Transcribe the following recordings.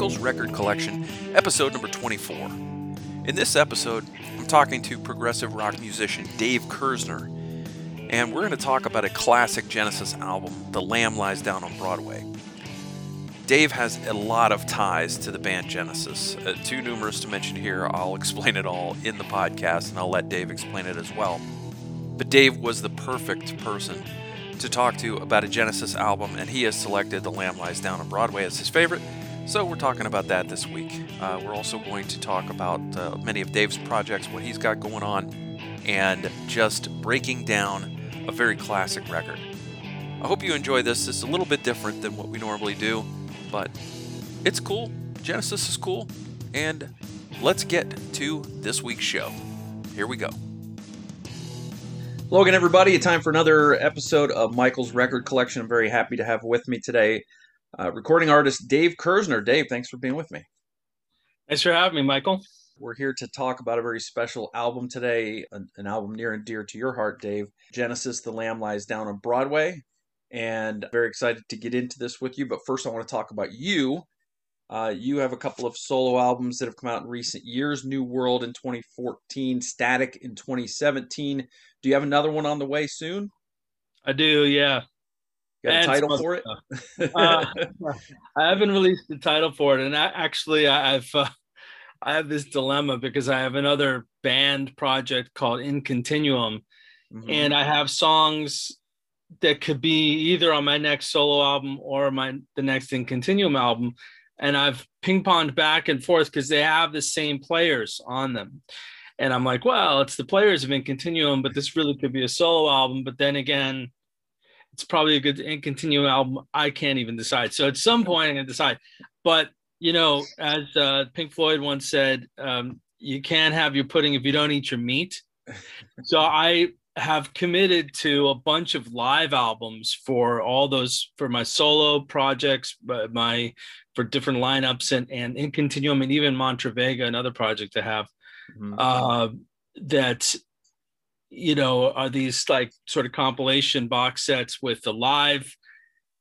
Michael's Record Collection, episode number 24. In this episode, I'm talking to progressive rock musician Dave Kerzner, and we're going to talk about a classic Genesis album, The Lamb Lies Down on Broadway. Dave has a lot of ties to the band Genesis, uh, too numerous to mention here. I'll explain it all in the podcast, and I'll let Dave explain it as well. But Dave was the perfect person to talk to about a Genesis album, and he has selected The Lamb Lies Down on Broadway as his favorite. So we're talking about that this week. Uh, we're also going to talk about uh, many of Dave's projects, what he's got going on, and just breaking down a very classic record. I hope you enjoy this. It's a little bit different than what we normally do, but it's cool. Genesis is cool. And let's get to this week's show. Here we go. Hello again, everybody. Time for another episode of Michael's Record Collection. I'm very happy to have with me today uh, recording artist Dave Kerzner. Dave, thanks for being with me. Thanks for having me, Michael. We're here to talk about a very special album today, an, an album near and dear to your heart, Dave. Genesis, The Lamb Lies Down on Broadway. And very excited to get into this with you. But first, I want to talk about you. Uh, you have a couple of solo albums that have come out in recent years New World in 2014, Static in 2017. Do you have another one on the way soon? I do, yeah. Got a title for it? uh, I haven't released the title for it, and I, actually, I've uh, I have this dilemma because I have another band project called In Continuum, mm-hmm. and I have songs that could be either on my next solo album or my the next In Continuum album, and I've ping ponged back and forth because they have the same players on them. And I'm like, well, it's the players of In Continuum, but this really could be a solo album. But then again, it's probably a good In Continuum album. I can't even decide. So at some point, I'm going to decide. But, you know, as uh, Pink Floyd once said, um, you can't have your pudding if you don't eat your meat. so I have committed to a bunch of live albums for all those for my solo projects, but my for different lineups and and in continuum and even Mantra Vega, another project to have mm-hmm. uh, that you know are these like sort of compilation box sets with the live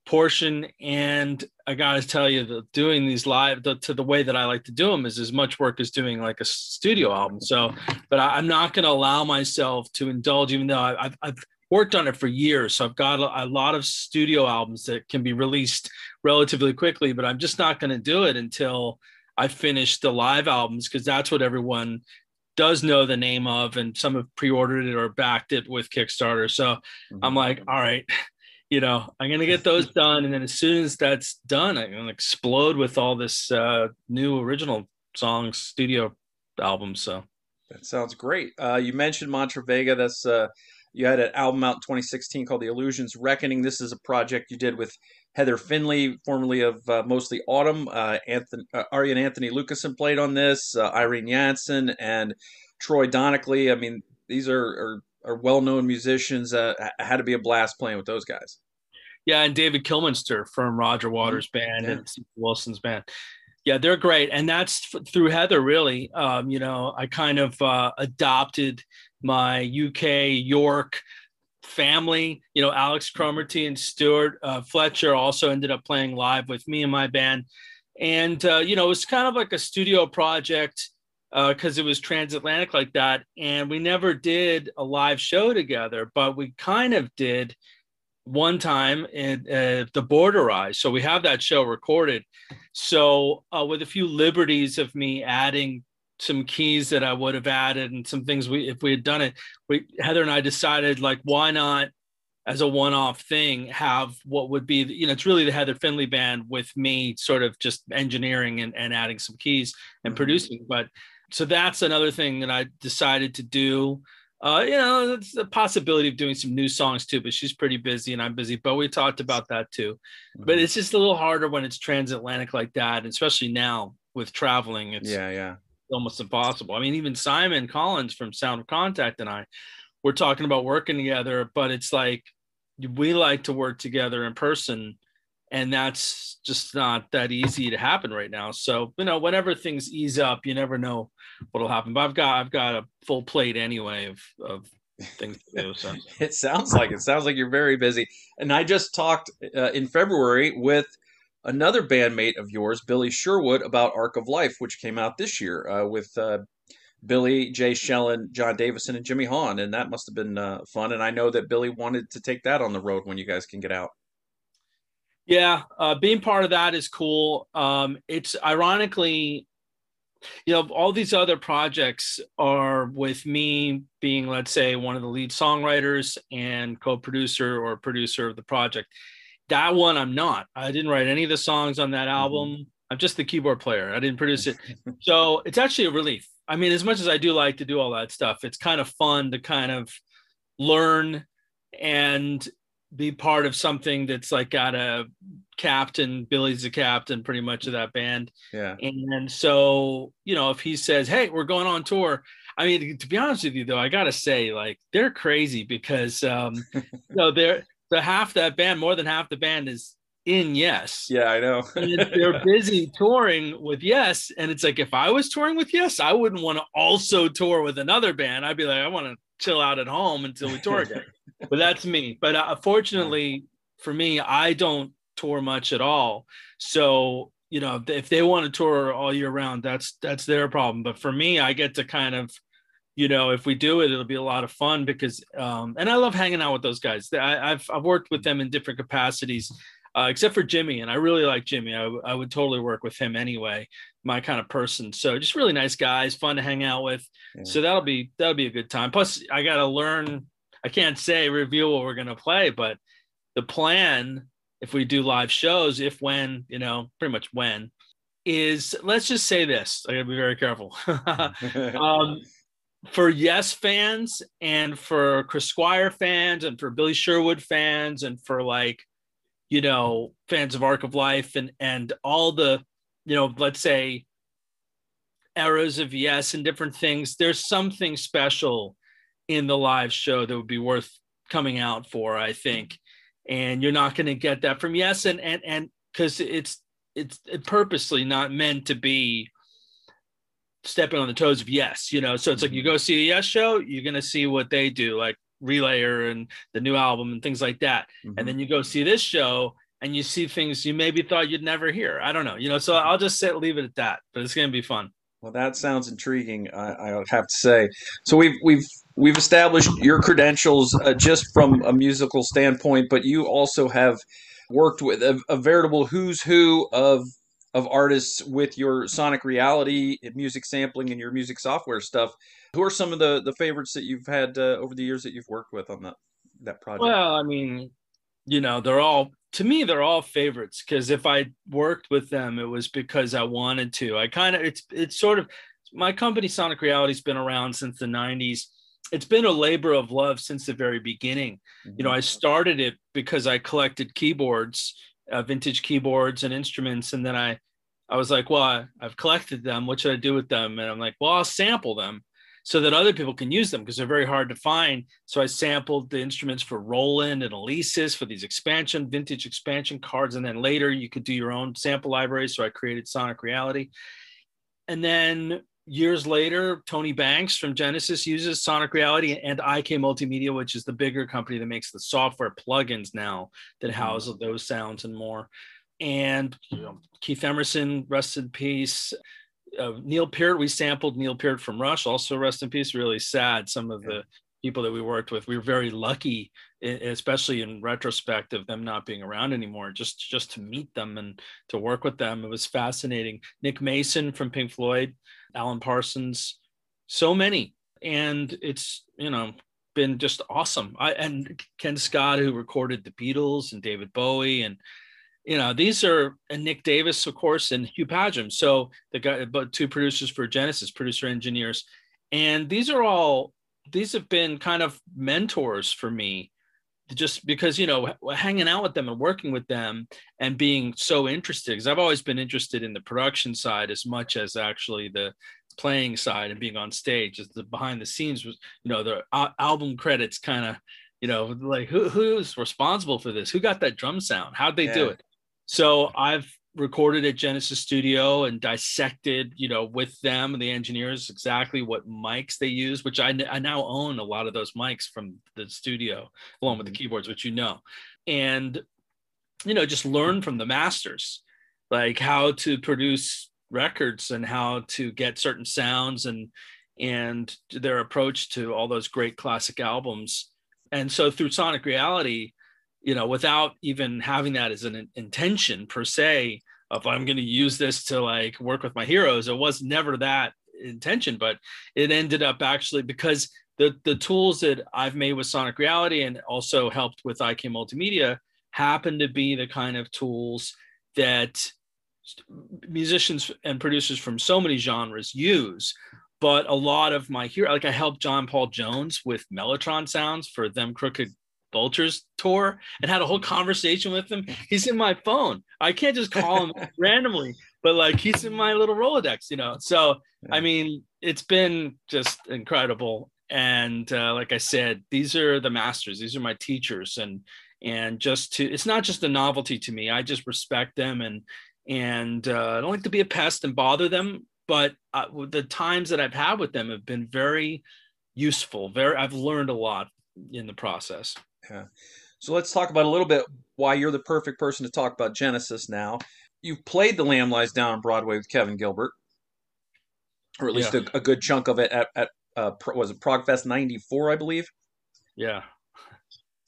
portion? And i gotta tell you that doing these live the, to the way that i like to do them is as much work as doing like a studio album. So but I, am not going to allow myself to indulge even though I, have I've worked on it for years. So i've got a, a, lot of studio albums that can be released relatively quickly but i'm just not going to do it until i finish the live albums because that's what everyone does know the name of and some have pre-ordered it or backed it with kickstarter so mm-hmm. i'm like all right you know, I'm gonna get those done, and then as soon as that's done, I'm gonna explode with all this uh, new original songs, studio albums. So that sounds great. Uh, you mentioned Mantra Vega. That's uh, you had an album out in 2016 called The Illusions Reckoning. This is a project you did with Heather Findlay, formerly of uh, Mostly Autumn. Uh, Anthony, uh, Arjen Anthony Lucassen played on this. Uh, Irene Jansen and Troy Donockley. I mean, these are, are are well-known musicians. Uh, had to be a blast playing with those guys. Yeah, and David Kilminster from Roger mm-hmm. Waters' band yeah. and Steve Wilson's band. Yeah, they're great, and that's f- through Heather. Really, um, you know, I kind of uh, adopted my UK York family. You know, Alex Cromarty and Stuart uh, Fletcher also ended up playing live with me and my band, and uh, you know, it was kind of like a studio project because uh, it was transatlantic like that. And we never did a live show together, but we kind of did one time in uh, the Border Eyes. So we have that show recorded. So uh, with a few liberties of me adding some keys that I would have added and some things we if we had done it, we Heather and I decided like why not as a one-off thing have what would be you know it's really the heather findlay band with me sort of just engineering and, and adding some keys and mm-hmm. producing but so that's another thing that I decided to do. Uh, you know, it's a possibility of doing some new songs too, but she's pretty busy and I'm busy. But we talked about that too. Mm-hmm. But it's just a little harder when it's transatlantic like that, especially now with traveling. It's yeah, yeah, almost impossible. I mean, even Simon Collins from Sound of Contact and I, we're talking about working together, but it's like we like to work together in person and that's just not that easy to happen right now. So you know whenever things ease up you never know what'll happen but i've got i've got a full plate anyway of of things to do so. It sounds like it sounds like you're very busy. And i just talked uh, in february with another bandmate of yours, Billy Sherwood, about Arc of Life, which came out this year uh, with uh, Billy, Jay Schellen, Jon Davison, and Jimmy Haun, and that must have been uh, fun. And I know that Billy wanted to take that on the road when you guys can get out. Yeah, uh, being part of that is cool. Um, it's ironically, you know, all these other projects are with me being, let's say, one of the lead songwriters and co-producer or producer of the project. That one, I'm not. I didn't write any of the songs on that mm-hmm. album. Mm-hmm. I'm just the keyboard player. I didn't produce it. so it's actually a relief. I mean, as much as I do like to do all that stuff, it's kind of fun to kind of learn and be part of something that's like got a captain billy's the captain pretty much of that band yeah and so you know if he says hey we're going on tour i mean to be honest with you though i gotta say like they're crazy because um you know they're the half that band more than half the band is in yes yeah i know they're busy touring with yes and it's like if i was touring with yes i wouldn't want to also tour with another band i'd be like i want to chill out at home until we tour again but that's me. But uh, fortunately for me, I don't tour much at all. So you know, if they want to tour all year round, that's that's their problem. But for me, I get to kind of, you know, if we do it, it'll be a lot of fun because, um, and I love hanging out with those guys. I, have I've worked with them in different capacities, uh, except for Jimmy, and I really like Jimmy. I, I would totally work with him anyway, my kind of person. So just really nice guys, fun to hang out with. Yeah. So that'll be that'll be a good time. Plus, I got to learn I can't say reveal what we're going to play, but the plan, if we do live shows, if when, you know, pretty much when, is let's just say this. I got to be very careful. um, for Yes fans and for Chris Squire fans and for Billy Sherwood fans and for like, you know, fans of Arc of Life and and all the, you know, let's say eras of Yes and different things. There's something special in the live show that would be worth coming out for, I think. And you're not going to get that from Yes, and and and because it's it's purposely not meant to be stepping on the toes of Yes, you know. So it's like you mm-hmm. go see a Yes show, you're going to see what they do, like Relayer and the new album and things like that. Mm-hmm. And then you go see this show and you see things you maybe thought you'd never hear. I don't know, you know. So I'll just sit, leave it at that. But it's going to be fun. Well, that sounds intriguing. I, I have to say. So we've we've we've established your credentials uh, just from a musical standpoint, but you also have worked with a, a, veritable who's who of of artists with your sonic reality music sampling and your music software stuff. Who are some of the the favorites that you've had uh, over the years that you've worked with on that that project? Well, I mean, you know, they're all to me they're all favorites because if I worked with them, it was because I wanted to. I kind of it's it's sort of my company Sonic Reality's been around since the 90s it's been a labor of love since the very beginning. Mm-hmm. You know, I started it because I collected keyboards, uh, vintage keyboards and instruments, and then I, I was like, well, I, I've collected them. What should I do with them? And I'm like, well, I'll sample them so that other people can use them because they're very hard to find. So I sampled the instruments for Roland and Alesis for these expansion, vintage expansion cards. And then later you could do your own sample library. So I created Sonic Reality. And then years later, Tony Banks from Genesis uses Sonic Reality and IK Multimedia, which is the bigger company that makes the software plugins now that mm-hmm. house those sounds and more. And you know, Keith Emerson, rest in peace. Uh, Neil Peart, we sampled Neil Peart from Rush, also rest in peace. Really sad. Some of the people that we worked with, we were very lucky, especially in retrospect of them not being around anymore. Just just to meet them and to work with them, it was fascinating. Nick Mason from Pink Floyd, Alan Parsons, so many. And it's, you know, been just awesome. I, and Ken Scott, who recorded the Beatles and David Bowie and you know, these are and Nick Davis, of course, and Hugh Padgham. So the guy, but two producers for Genesis, producer engineers, and these are all these have been kind of mentors for me just because you know hanging out with them and working with them and being so interested because i've always been interested in the production side as much as actually the playing side and being on stage as the behind the scenes was you know the album credits kind of you know like who, who's responsible for this? Who got that drum sound? How'd they yeah. do it? So i've recorded at Genesis Studio and dissected, you know, with them and the engineers exactly what mics they use, which I, I now own a lot of those mics from the studio along with the mm-hmm. keyboards, which you know, and you know, just learn from the masters. like how to produce records and how to get certain sounds and and their approach to all those great classic albums. And so through Sonic Reality, you know, without even having that as an intention per se of I'm going to use this to like work with my heroes, it was never that intention, but it ended up actually because the the tools that I've made with Sonic Reality and also helped with IK Multimedia happen to be the kind of tools that musicians and producers from so many genres use but a lot of my hero like i helped john paul jones with mellotron sounds for them crooked vultures tour and had a whole conversation with him he's in my phone. I can't just call him randomly but like he's in my little rolodex you know? So yeah. i mean it's been just incredible. And uh, like i said these are the masters these are my teachers. And and just to it's not just a novelty to me i just respect them and and uh, i don't like to be a pest and bother them but uh, the times that i've had with them have been very useful very i've learned a lot in the process yeah so let's talk about a little bit why you're the perfect person to talk about genesis now you've played the lamb lies down on broadway with kevin gilbert or at least yeah. a, a, good chunk of it at, at uh, was it progfest 94 i believe yeah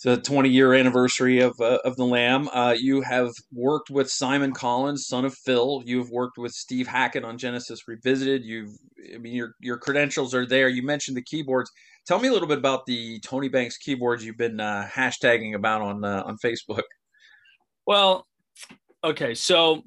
it's the 20 year anniversary of uh, of the Lamb. Uh, you have worked with Simon Collins, son of Phil. You've worked with Steve Hackett on Genesis Revisited. You've, I mean, your your credentials are there. You mentioned the keyboards. Tell me a little bit about the Tony Banks keyboards you've been uh, hashtagging about on uh, on Facebook. Well, okay, so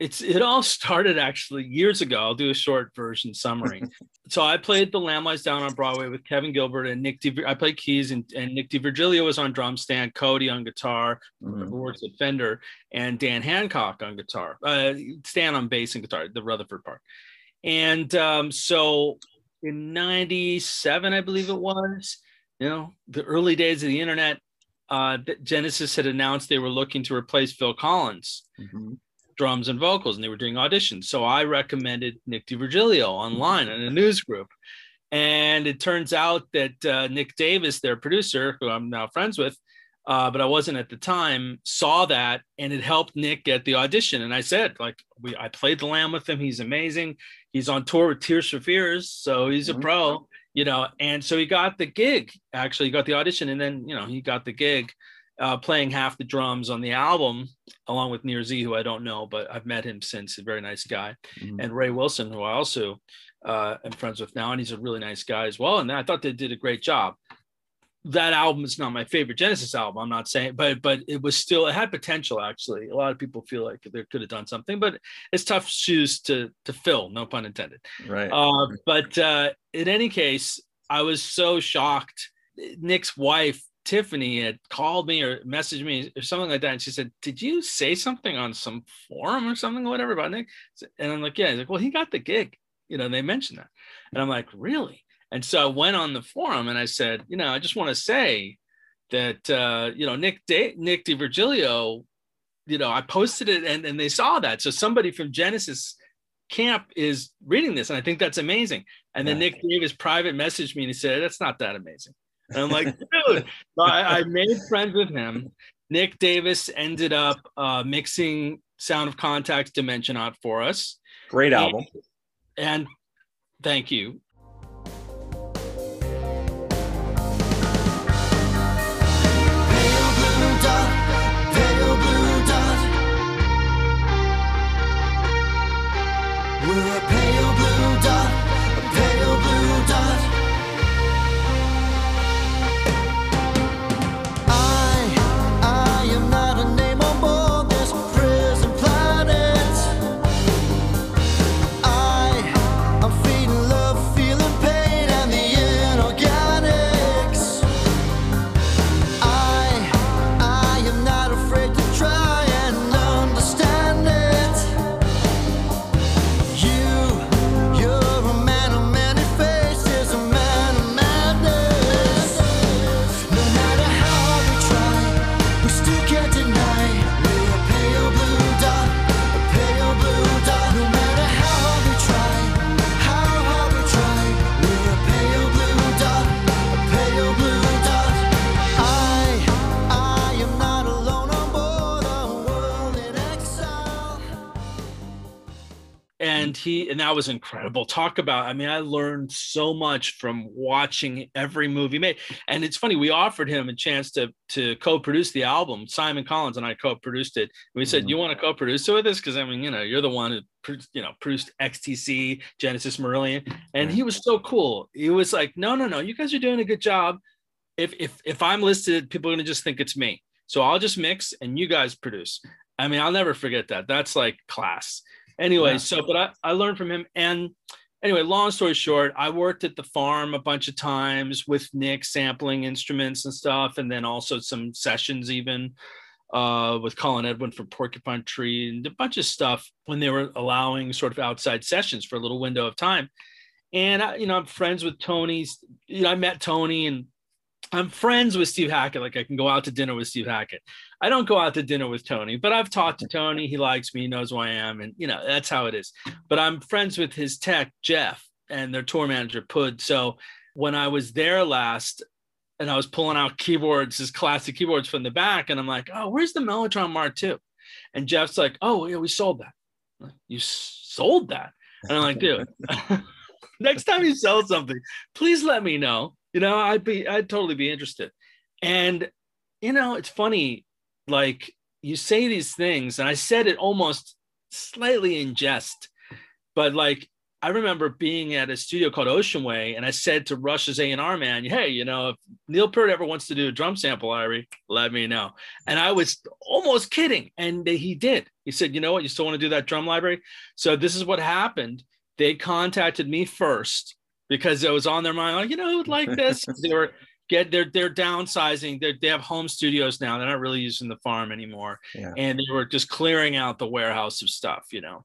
it's it all started actually years ago. I'll do a short version summary. so I played the Lamb Lies Down on Broadway with Kevin Gilbert and Nick. I played keys and, and Nick D'Virgilio was on drum stand, Cody on guitar, mm-hmm. who works at Fender, and Dan Hancock on guitar. Uh, Stan on bass and guitar, the Rutherford part. And um, so in '97, I believe it was, you know, the early days of the internet, uh, Genesis had announced they were looking to replace Phil Collins. Mm-hmm drums and vocals and they were doing auditions. So I recommended Nick D'Virgilio online in a news group. And it turns out that uh, Nick Davis, their producer, who I'm now friends with, uh, but I wasn't at the time, saw that and it helped Nick get the audition. And I said, like, we I played the Lamb with him. He's amazing. He's on tour with Tears for Fears, so he's a mm-hmm. pro, you know. And so he got the gig. Actually, he got the audition, and then you know he got the gig uh, playing half the drums on the album, along with Nir Z, who I don't know, but I've met him since. A very nice guy, mm-hmm. and Ray Wilson, who I also uh, am friends with now, and he's a really nice guy as well. And I thought they did a great job. That album is not my favorite Genesis album. I'm not saying, but but it was still it had potential. Actually, a lot of people feel like they could have done something, but it's tough shoes to to fill. No pun intended. Right. Uh, but uh, in any case, I was so shocked. Nick's wife Tiffany had called me or messaged me or something like that. And she said, Did you say something on some forum or something or whatever about Nick? And I'm like, Yeah. He's like, Well, he got the gig. You know, they mentioned that. And I'm like, Really? And so I went on the forum and I said, You know, I just want to say that, uh, you know, Nick, da- Nick D'Virgilio, you know, I posted it and, and they saw that. So somebody from Genesis camp is reading this. And I think that's amazing. And then Nick Davis private messaged me and he said, That's not that amazing. And I'm like, dude. So I, I, made friends with him. Nick Davis ended up uh, mixing Sound of Contact Dimension out for us. Great album. And, and thank you. And he? And that was incredible. Talk about i mean i learned so much from watching every movie made. And it's funny we offered him a chance to to co-produce the album. Simon collins and i co-produced it. We said mm-hmm. you want to co-produce it with us? Because i mean you know you're the one who you know produced xtc genesis marillion. And he was so cool. He was like no no no you guys are doing a good job. If if if i'm listed people are going to just think it's me. So i'll just mix and you guys produce. I mean i'll never forget that. That's like class anyway, yeah. so but I, I learned from him. And anyway, long story short, I worked at the farm a bunch of times with Nick sampling instruments and stuff, and then also some sessions even uh, with Colin Edwin from Porcupine Tree and a bunch of stuff when they were allowing sort of outside sessions for a little window of time. And I, you know, I'm friends with Tony's. You know, I met Tony and I'm friends with Steve Hackett. Like I can go out to dinner with Steve Hackett. I don't go out to dinner with Tony, but I've talked to Tony. He likes me, he knows who I am, and you know that's how it is. But I'm friends with his tech Jeff and their tour manager Pud. So when I was there last, and I was pulling out keyboards, his classic keyboards from the back, and I'm like, "Oh, where's the Mellotron Mark II?" And Jeff's like, "Oh, yeah, we sold that." You sold that? And I'm like, "Dude." next time you sell something, please let me know. You know, I'd be, I'd totally be interested. And, you know, it's funny, like you say these things, and I said it almost slightly in jest, but like I remember being at a studio called Ocean Way, and I said to Rush's A and R man, "Hey, you know, if Neil Peart ever wants to do a drum sample, Irie, let me know." And I was almost kidding, and he did. He said, "You know what? You still want to do that drum library?" So this is what happened they contacted me first because it was on their mind. Like, you know, who would like this? they were get they're they're downsizing. They're, they have home studios now. They're not really using the farm anymore, yeah. and they were just clearing out the warehouse of stuff, you know.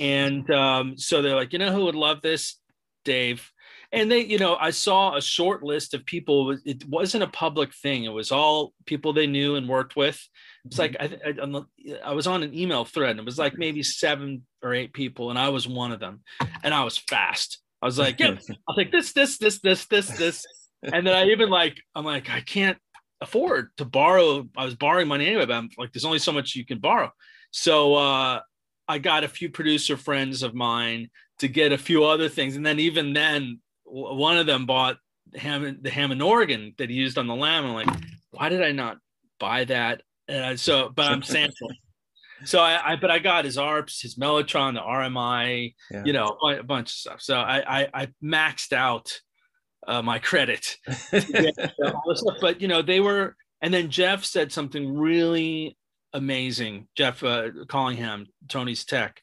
And um, so they're like, you know, who would love this, Dave? And they, you know, I saw a short list of people. It wasn't a public thing. It was all people they knew and worked with. It's like I, I, I, was on an email thread and it was like maybe seven or eight people, and I was one of them. And I was fast. I was like, yeah, I'll take this, this, this, this, this, this. And then I even like, I'm like, I can't afford to borrow. I was borrowing money anyway, but I'm like, there's only so much you can borrow. So uh, I got a few producer friends of mine to get a few other things. And then even then, one of them bought Hammond, the Hammond organ that he used on the lamb. I'm like, why did I not buy that? Uh, so, but I'm sampling. So I, I, but I got his ARPs, his Mellotron, the RMI, yeah. you know, a bunch of stuff. So I, I, I maxed out uh, my credit. but you know, they were, and then Jeff said something really amazing. Jeff uh, Callingham, Tony's tech,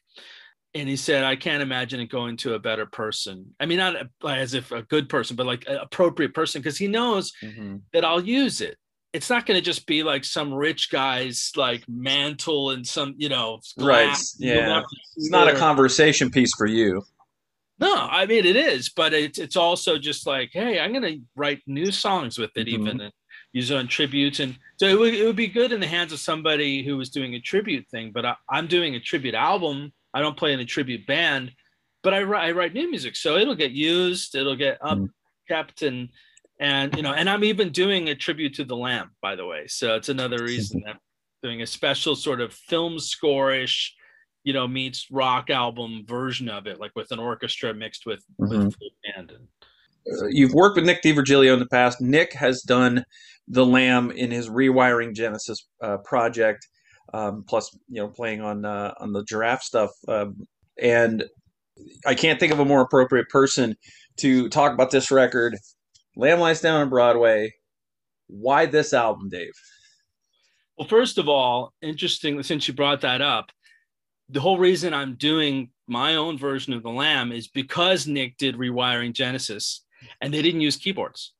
and he said, "I can't imagine it going to a better person. I mean, not as if a good person, but like an appropriate person, because he knows mm-hmm. that I'll use it." It's not going to just be like some rich guy's like mantle and some you know right yeah it's not a conversation piece for you no i mean it is but it's it's also just like hey i'm going to write new songs with it mm-hmm. even and use it on tributes and so it would, it would be good in the hands of somebody who was doing a tribute thing but I, i'm doing a tribute album i don't play in a tribute band but i write, I write new music so it'll get used it'll get up mm-hmm. kept and and you know and i'm even doing a tribute to the lamb by the way. So it's another reason that I'm doing a special sort of film score-ish you know meets rock album version of it like with an orchestra mixed with, mm-hmm. with band. And, uh, you've worked with nick D'Virgilio in the past. Nick has done the lamb in his rewiring genesis uh, project um, plus you know playing on uh, on the giraffe stuff um, and i can't think of a more appropriate person to talk about this record Lamb Lies Down on Broadway. Why this album, Dave? Well, first of all, interesting since you brought that up, the whole reason I'm doing my own version of the Lamb is because Nick did rewiring Genesis and they didn't use keyboards.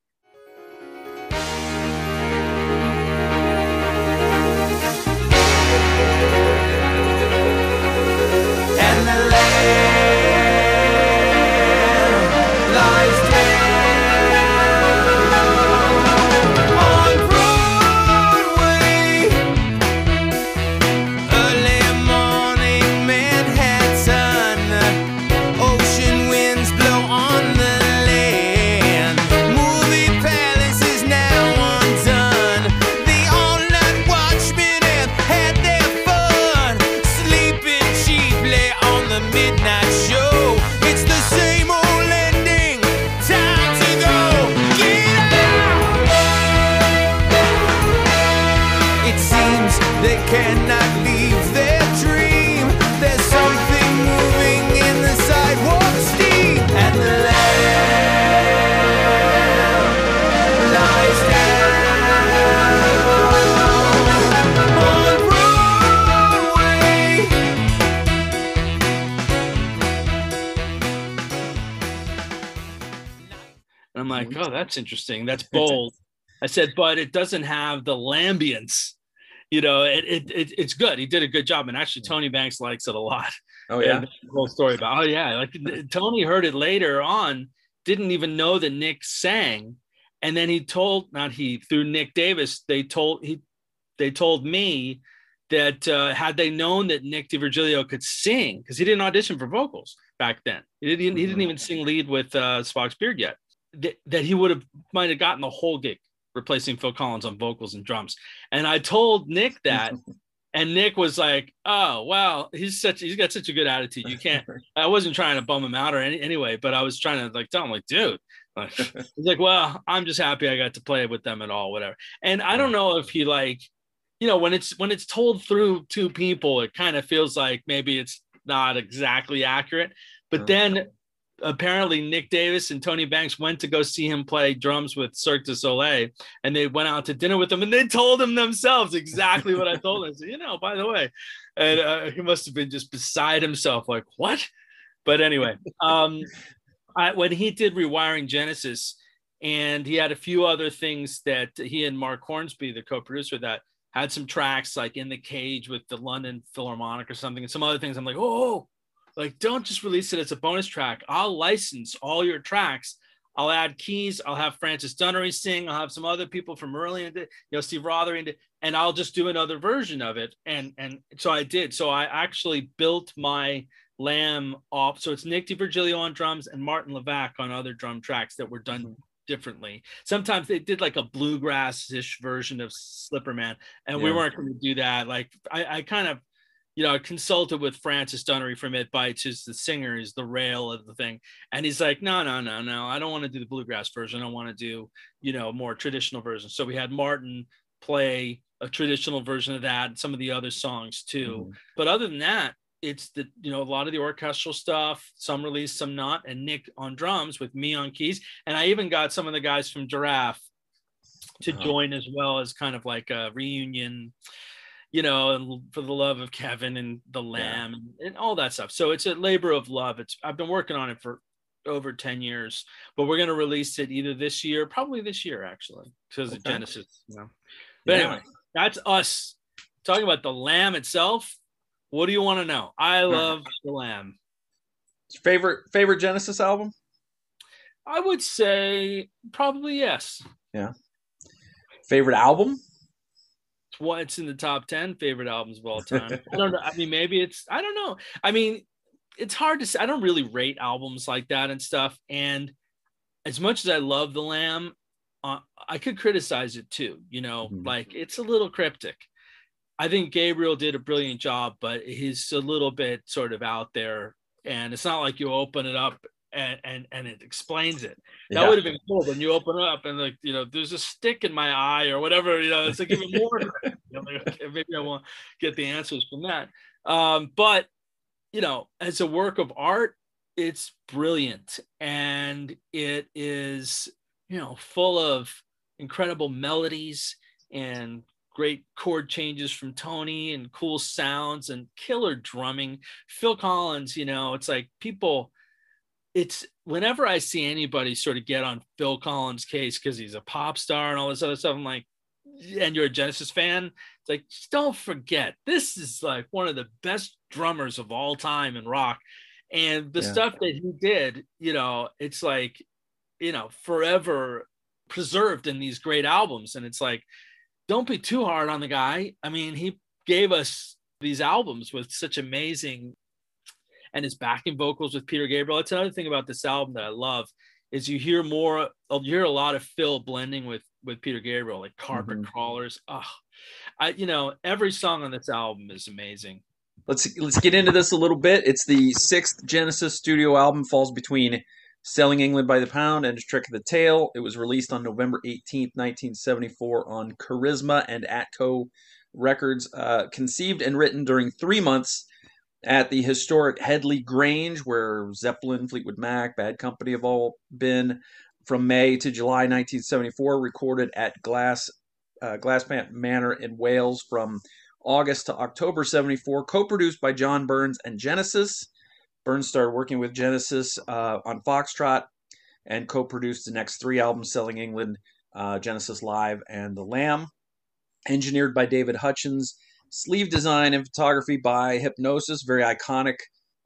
That's interesting. That's bold. I said, but it doesn't have the lambience. You know, it, it, it, it's good. He did a good job, and actually, Tony Banks likes it a lot. Oh yeah, whole story about. Oh yeah, like Tony heard it later on. Didn't even know that Nick sang, and then he told not he through Nick Davis. They told he, they told me that uh, had they known that Nick D'Virgilio could sing, because he didn't audition for vocals back then. He didn't, he didn't mm-hmm. even sing lead with uh, Spock's Beard yet. That, that he would have might have gotten the whole gig replacing Phil Collins on vocals and drums. And I told Nick that, and Nick was like, "Oh, wow, he's such he's got such a good attitude. You can't." I wasn't trying to bum him out or any, anyway, but I was trying to like tell him like, "Dude." Like, he's like, "Well, I'm just happy I got to play with them at all, whatever." And I don't know if he like you know when it's when it's told through two people it kind of feels like maybe it's not exactly accurate but then apparently Nick Davis and Tony Banks went to go see him play drums with Cirque du Soleil, and they went out to dinner with him, and they told him themselves exactly what I told them. So, you know, by the way, and uh, he must have been just beside himself, like what? But anyway, um, I, when he did rewiring Genesis, and he had a few other things that he and Mark Hornsby, the co-producer, that had some tracks like in the cage with the London Philharmonic or something, and some other things. I'm like, oh, like don't just release it as a bonus track. I'll license all your tracks. I'll add keys. I'll have Francis Dunnery sing. I'll have some other people from early into, you know, Steve Rothery into, and I'll just do another version of it. And and so I did. So I actually built my Lamb off. So it's Nick D'Virgilio on drums and Martin Levac on other drum tracks that were done mm-hmm differently. Sometimes they did like a bluegrass-ish version of Slipperman, and yeah. we weren't going to do that. Like I, I kind of, you know, consulted with Francis Dunnery from It Bites, who's the singer, is the Rael of the thing, and he's like, no, no, no, no, I don't want to do the bluegrass version. I want to do, you know, more traditional version. So we had Martin play a traditional version of that, and some of the other songs too. Mm-hmm. But other than that, it's the you know a lot of the orchestral stuff some released some not and nick on drums with me on keys and i even got some of the guys from giraffe to uh-huh. join as well as kind of like a reunion you know and for the love of kevin and the lamb yeah. and, and all that stuff so it's a labor of love it's i've been working on it for over 10 years but we're going to release it either this year probably this year actually because okay. of genesis you know but yeah. anyway that's us talking about the lamb itself what do you want to know? I love the Lamb. Favorite favorite Genesis album? I would say probably yes. Yeah. Favorite album? It's what it's in the top ten favorite albums of all time. I don't know. I mean, maybe it's I don't know. I mean, it's hard to say. I don't really rate albums like that and stuff. And as much as I love the Lamb, uh, I could criticize it too. You know, mm-hmm. like it's a little cryptic. I think Gabriel did a brilliant job, but he's a little bit sort of out there. And it's not like you open it up and and, and it explains it. That yeah. would have been cool when you open up and like you know, there's a stick in my eye or whatever. You know, it's like even more. you know, maybe I won't get the answers from that. Um, but you know, as a work of art, it's brilliant and it is you know full of incredible melodies and great chord changes from Tony and cool sounds and killer drumming. Phil Collins, you know, it's like people, it's whenever I see anybody sort of get on Phil Collins' case because he's a pop star and all this other stuff, I'm like, and you're a Genesis fan, it's like, don't forget, this is like one of the best drummers of all time in rock. And the yeah. stuff that he did, you know, it's like, you know, forever preserved in these great albums. And it's like, don't be too hard on the guy. I mean, he gave us these albums with such amazing and his backing vocals with Peter Gabriel. That's another thing about this album that I love is you hear more you hear a lot of Phil blending with with Peter Gabriel, like carpet mm-hmm. crawlers. Oh, I you know, every song on this album is amazing. Let's let's get into this a little bit. It's the sixth Genesis studio album, falls between Selling England by the Pound and Trick of the Tail. It was released on November 18th, 1974 on Charisma and Atco Records. Uh, conceived and written during three months at the historic Headley Grange, where Zeppelin, Fleetwood Mac, Bad Company have all been. From May to July 1974, recorded at Glass uh, Glaspant Manor in Wales from August to October 74, co-produced by John Burns and Genesis. Burns started working with Genesis uh, on Foxtrot and co-produced the next three albums, Selling England, uh, Genesis Live, and The Lamb. Engineered by David Hutchins. Sleeve design and photography by Hipgnosis, very iconic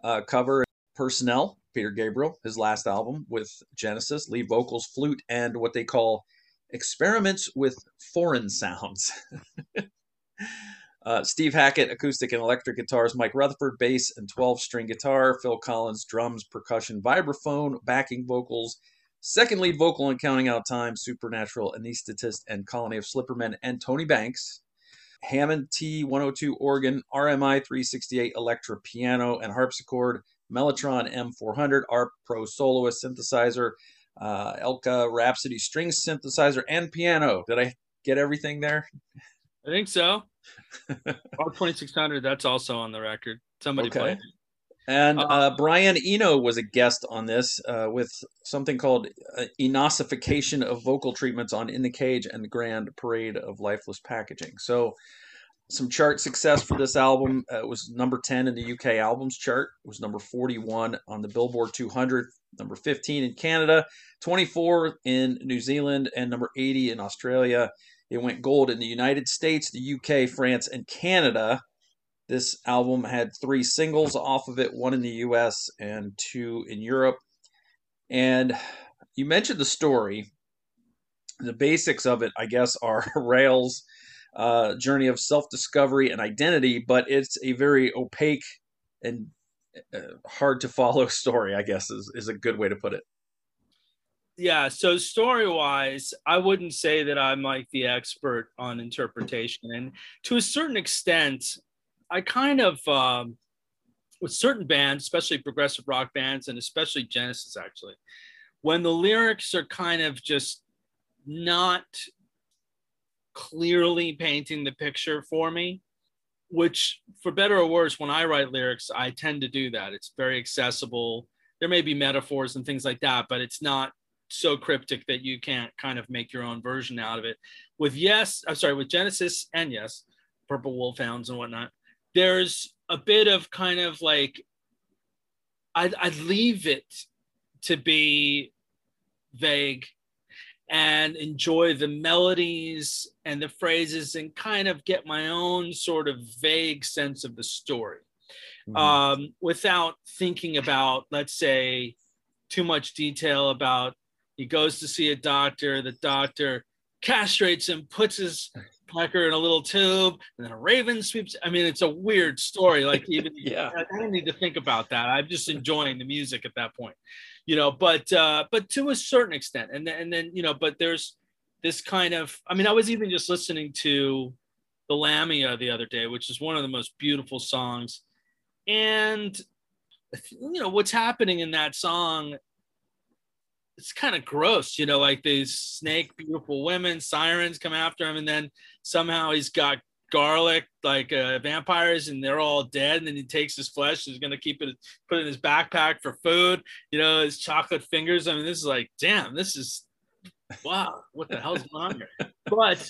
uh, cover. Personnel, Peter Gabriel, his last album with Genesis, lead vocals, flute, and what they call experiments with foreign sounds. uh, Steve Hackett, acoustic and electric guitars, Mike Rutherford, bass and 12 string guitar, Phil Collins, drums, percussion, vibraphone, backing vocals, second lead vocal in Counting Out Time, Supernatural, Anesthetist, and Colony of Slippermen, and Tony Banks. Hammond T102 organ, RMI 368 Electra piano and harpsichord, Mellotron M400 ARP Pro Soloist synthesizer, uh, Elka Rhapsody string synthesizer, and piano. Did I get everything there? I think so. ARP 2600, that's also on the record. Somebody okay. played And uh, uh, Brian Eno was a guest on this uh, with something called uh, Enosification of Vocal Treatments on In the Cage and the Grand Parade of Lifeless Packaging. So some chart success for this album. Uh, it was number 10 in the UK albums chart. It was number 41 on the Billboard 200, number 15 in Canada, 24 in New Zealand, and number 80 in Australia. It went gold in the United States, the UK, France, and Canada. This album had three singles off of it, one in the US and two in Europe. And you mentioned the story. The basics of it, I guess, are Rael's uh, journey of self discovery and identity, but it's a very opaque and uh, hard to follow story, I guess, is, is a good way to put it. Yeah. So, story wise, I wouldn't say that I'm like the expert on interpretation. And to a certain extent, I kind of, um, with certain bands, especially progressive rock bands, and especially Genesis, actually, when the lyrics are kind of just not clearly painting the picture for me which for better or worse when i write lyrics i tend to do that. It's very accessible. There may be metaphors and things like that but it's not so cryptic that you can't kind of make your own version out of it. With yes i'm sorry with genesis and yes purple wolfhounds and whatnot there's a bit of kind of like I'd, I'd leave it to be vague and enjoy the melodies and the phrases and kind of get my own sort of vague sense of the story mm-hmm. um, without thinking about, let's say, too much detail about he goes to see a doctor, the doctor castrates him, puts his pecker in a little tube, and then a raven sweeps. I mean, it's a weird story. Like even yeah, I don't need to think about that. I'm just enjoying the music at that point you know, but uh, but to a certain extent, and then, and then you know, but there's this kind of. I mean, I was even just listening to the Lamia the other day, which is one of the most beautiful songs, and you know what's happening in that song it's kind of gross, you know, like these snake beautiful women, sirens come after him, and then somehow he's got garlic like uh, vampires and they're all dead and then he takes his flesh he's going to keep it put it in his backpack for food you know his chocolate fingers. I mean this is like damn this is wow what the hell's going on here? But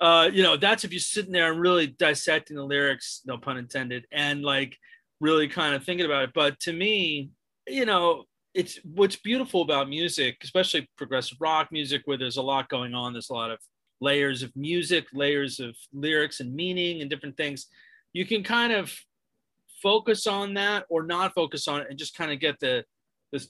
uh you know that's if you're sitting there and really dissecting the lyrics no pun intended and like really kind of thinking about it. But to me you know it's what's beautiful about music especially progressive rock music where there's a lot going on there's a lot of layers of music, layers of lyrics and meaning and different things. You can kind of focus on that or not focus on it and just kind of get the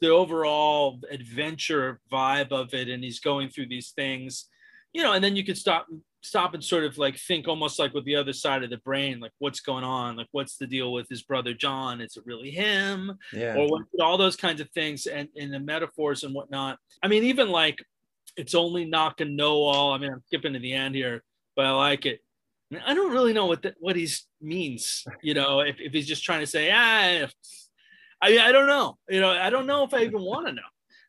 the, overall adventure vibe of it and he's going through these things you know and then you can stop stop and sort of like think almost like with the other side of the brain like what's going on like what's the deal with his brother john is it really him yeah. or what, all those kinds of things and in the metaphors and whatnot i mean even like it's only knock and know all. I mean, I'm skipping to the end here, but I like it. I, mean, I don't really know what the, what he means. You know, if, if he's just trying to say, ah, I I don't know. You know, I don't know if I even want to know.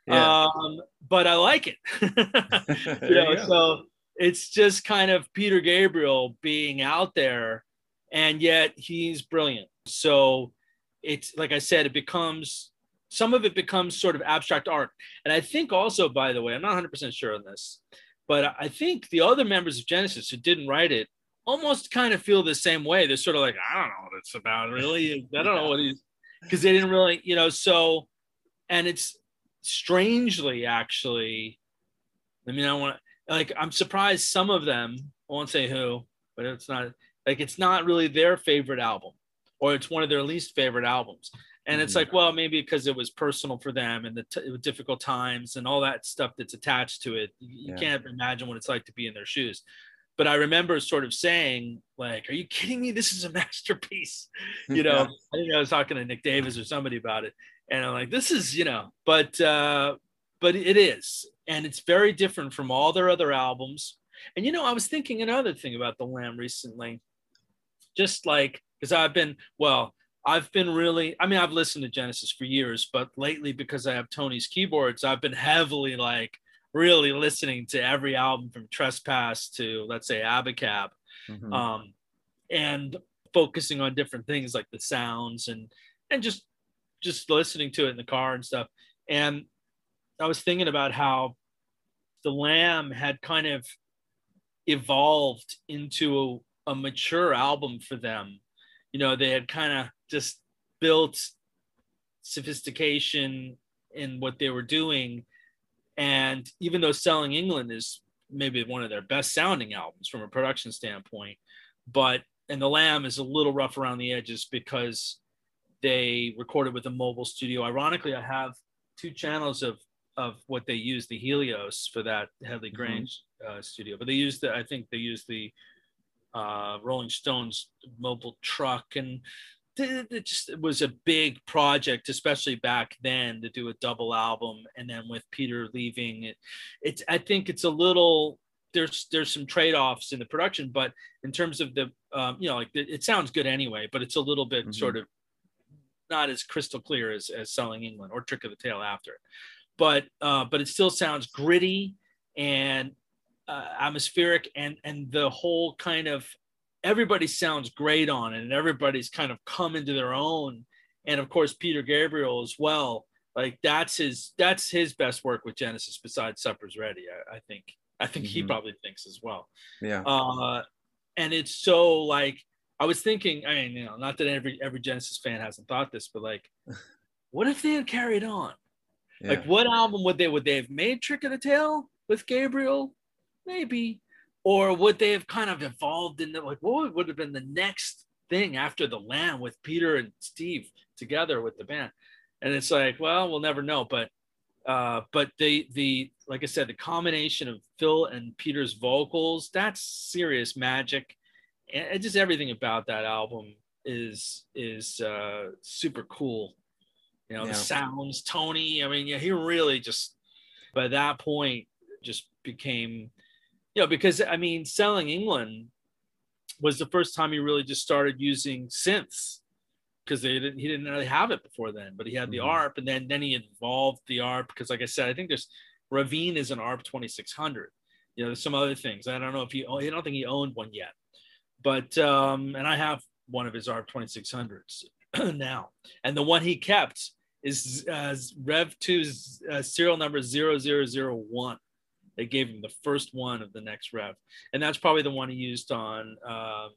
Yeah. Um, but I like it. you know, you so it's just kind of Peter Gabriel being out there, and yet he's brilliant. So it's like I said, it becomes some of it becomes sort of abstract art. And I think also, by the way, I'm not 100% sure on this, but I think the other members of Genesis who didn't write it almost kind of feel the same way. They're sort of like, I don't know what it's about, really. I don't know what he's, because they didn't really, you know, so, and it's strangely, actually, I mean, I want like I'm surprised some of them. I won't say who, but it's not like it's not really their favorite album, or it's one of their least favorite albums. And it's mm-hmm. like, well, maybe because it was personal for them and the t- difficult times and all that stuff that's attached to it. You yeah. can't imagine what it's like to be in their shoes but I remember sort of saying, like, are you kidding me? This is a masterpiece. You know, yeah. I think I was talking to Nick Davis or somebody about it. And I'm like, this is, you know, but uh, but it is. And it's very different from all their other albums. And you know, I was thinking another thing about the Lamb recently. Just like because I've been, well, I've been really, I mean, I've listened to Genesis for years, but lately because I have Tony's keyboards, I've been heavily like really listening to every album from Trespass to let's say Abacab, mm-hmm. um, and focusing on different things like the sounds and and just just listening to it in the car and stuff. And I was thinking about how the Lamb had kind of evolved into a, a mature album for them. You know, they had kind of just built sophistication in what they were doing and even though Selling England is maybe one of their best sounding albums from a production standpoint, but and The Lamb is a little rough around the edges because they recorded with a mobile studio. Ironically, I have two channels of of what they use the Helios for that Headley mm-hmm. Grange mm-hmm. uh, studio, but they used the I think they used the uh, Rolling Stones mobile truck and it just it was a big project, especially back then, to do a double album. And then with Peter leaving, it, it's I think it's a little there's there's some trade-offs in the production, but in terms of the um, you know like it, it, sounds good anyway, but it's a little bit mm-hmm. sort of not as crystal clear as as Selling England or Trick of the Tail after it. But uh, but it still sounds gritty and uh, atmospheric and and the whole kind of everybody sounds great on it and everybody's kind of come into their own. And of course peter gabriel as well. Like that's his that's his best work with genesis besides supper's ready i, I think. I think mm-hmm. he probably thinks as well. Yeah. Uh and it's so like i was thinking i mean you know not that every every genesis fan hasn't thought this but like what if they had carried on yeah. like what album would they would they have made trick of the tail with gabriel? Maybe. Or would they have kind of evolved into like what would have been the next thing after the lamb with peter and steve together with the band? And it's like well we'll never know. But uh but the the like i said the combination of phil and peter's vocals that's serious magic. And just everything about that album is is uh super cool you know yeah. the sounds tony i mean yeah he really just by that point just became you know, because I mean, selling England was the first time he really just started using synths because they didn't he didn't really have it before then, but he had the mm-hmm. ARP and then then he involved the ARP because like I said, I think there's Ravine is an ARP 2600. You know, there's some other things. I don't know if he I don't think he owned one yet. But um and I have one of his ARP 2600s now. And the one he kept is uh, Rev 2's uh, serial number 0001 they gave him the first one of the next rev, and that's probably the one he used on um,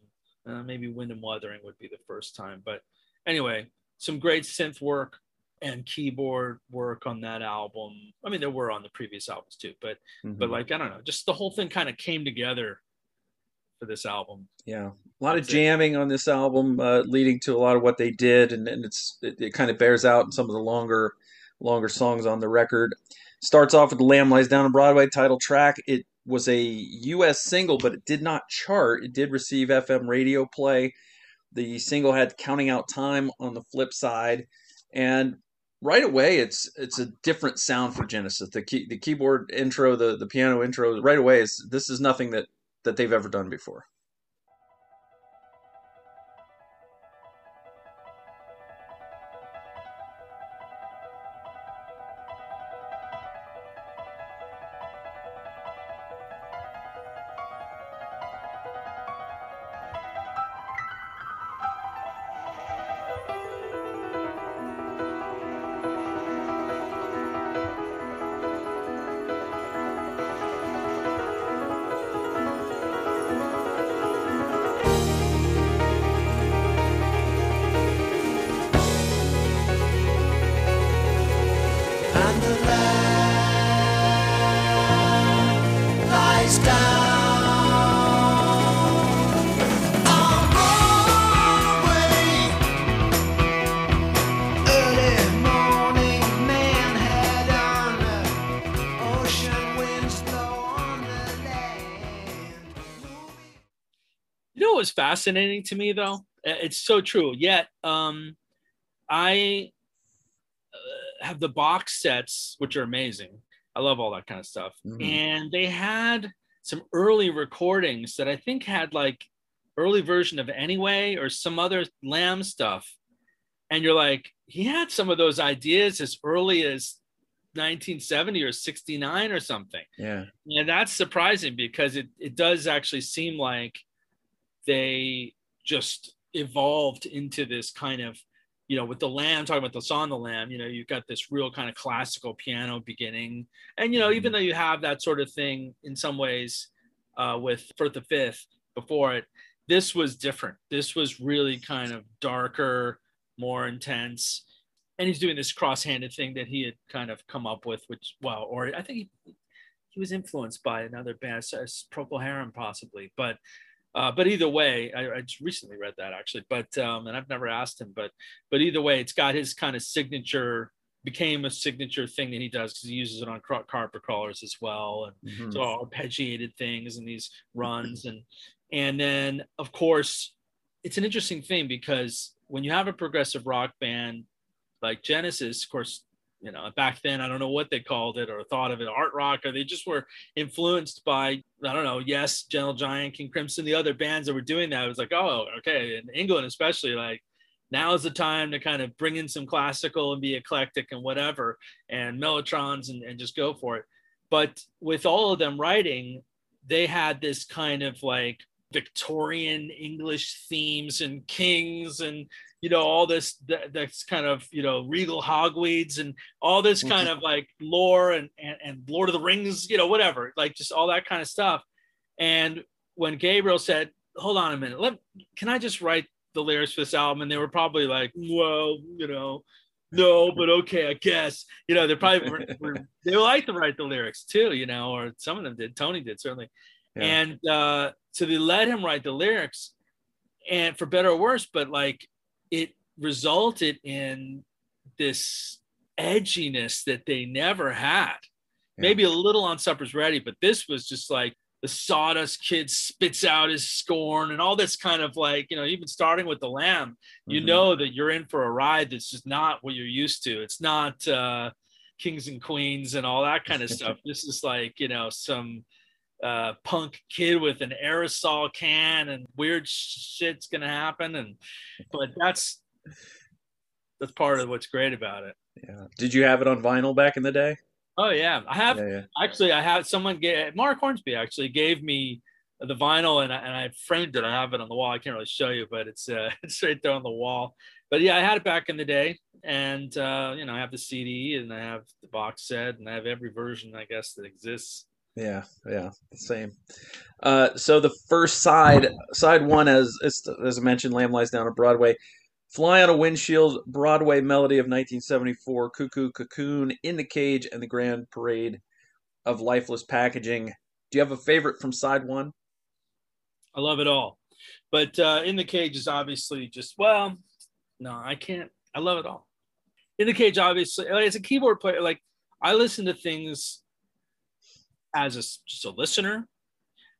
uh, maybe Wind and Wuthering would be the first time. But anyway, some great synth work and keyboard work on that album. I mean, there were on the previous albums too, but mm-hmm. but like I don't know, just the whole thing kind of came together for this album. Yeah, a lot That's of jamming it. on this album, uh, leading to a lot of what they did, and, and it's it, it, kind of bears out in some of the longer longer songs on the record. Starts off with The Lamb Lies Down on Broadway title track. It was a U.S. single, but it did not chart. It did receive FM radio play. The single had Counting Out Time on the flip side, and right away it's it's a different sound for Genesis. The key, the keyboard intro, the the piano intro, right away is this is nothing that that they've ever done before. Fascinating to me though. It's so true. Yet um i uh, have the box sets which are amazing. I love all that kind of stuff. Mm-hmm. and they had some early recordings that i think had like early version of anyway or some other lamb stuff. And you're like he had some of those ideas as early as 1970 or 69 or something. Yeah. And that's surprising because it, it does actually seem like they just evolved into this kind of you know with the lamb talking about the song the lamb you know you've got this real kind of classical piano beginning. And you know even mm-hmm. though you have that sort of thing in some ways uh, with Firth the Fifth before it this was different. This was really kind of darker more intense. And he's doing this cross-handed thing that he had kind of come up with which well or i think he, he was influenced by another band Procol Harum possibly. But uh, but either way, I, I, just recently read that actually, but um, and I've never asked him, but but either way, it's got his kind of signature became a signature thing that he does because he uses it on carpet crawlers as well, and mm-hmm. so arpeggiated things and these runs and and then of course it's an interesting thing because when you have a progressive rock band like Genesis, of course, you know, back then, I don't know what they called it or thought of it, art rock, or they just were influenced by, I don't know, yes, Gentle Giant, King Crimson, the other bands that were doing that. It was like, oh, okay. In England, especially, like, now is the time to kind of bring in some classical and be eclectic and whatever, and mellotrons and, and just go for it. But with all of them writing, they had this kind of like Victorian English themes and kings and you know all this that, that's kind of you know regal hogweeds and all this mm-hmm. kind of like lore and, and and Lord of the Rings, you know whatever, like just all that kind of stuff. And when Gabriel said, "Hold on a minute, let can I just write the lyrics for this album?" and they were probably like, "Well, you know." no, but okay, I guess. You know, they probably were, were, they like to write the lyrics too, you know, or some of them did. Tony did certainly. Yeah. And uh, so they let him write the lyrics, and for better or worse, but like it resulted in this edginess that they never had. Yeah. Maybe a little on Supper's Ready, but this was just like the sawdust kid spits out his scorn and all this kind of like, you know, even starting with the lamb, you mm-hmm. know that you're in for a ride that's just not what you're used to. It's not uh, kings and queens and all that kind of stuff. This is like, you know, some uh, punk kid with an aerosol can and weird shit's gonna happen. And but that's that's part of what's great about it. Yeah. Did you have it on vinyl back in the day? Oh yeah. I have yeah, yeah. actually i had someone get mark hornsby actually gave me the vinyl and I, and I framed it. I have it on the wall. I can't really show you but it's uh it's right there on the wall. But yeah i had it back in the day and uh you know i have the cd and i have the box set and i have every version i guess that exists yeah, yeah, same. Uh, so the first side, side one, as as, I mentioned, Lamb lies down on Broadway. Fly on a Windshield, Broadway Melody of 1974, Cuckoo Cocoon, In the Cage, and the Grand Parade of Lifeless Packaging. Do you have a favorite from side one? I love it all. But uh, In the Cage is obviously just, well, no, I can't. I love it all. In the Cage, obviously, as a keyboard player, like I listen to things as a, just a listener,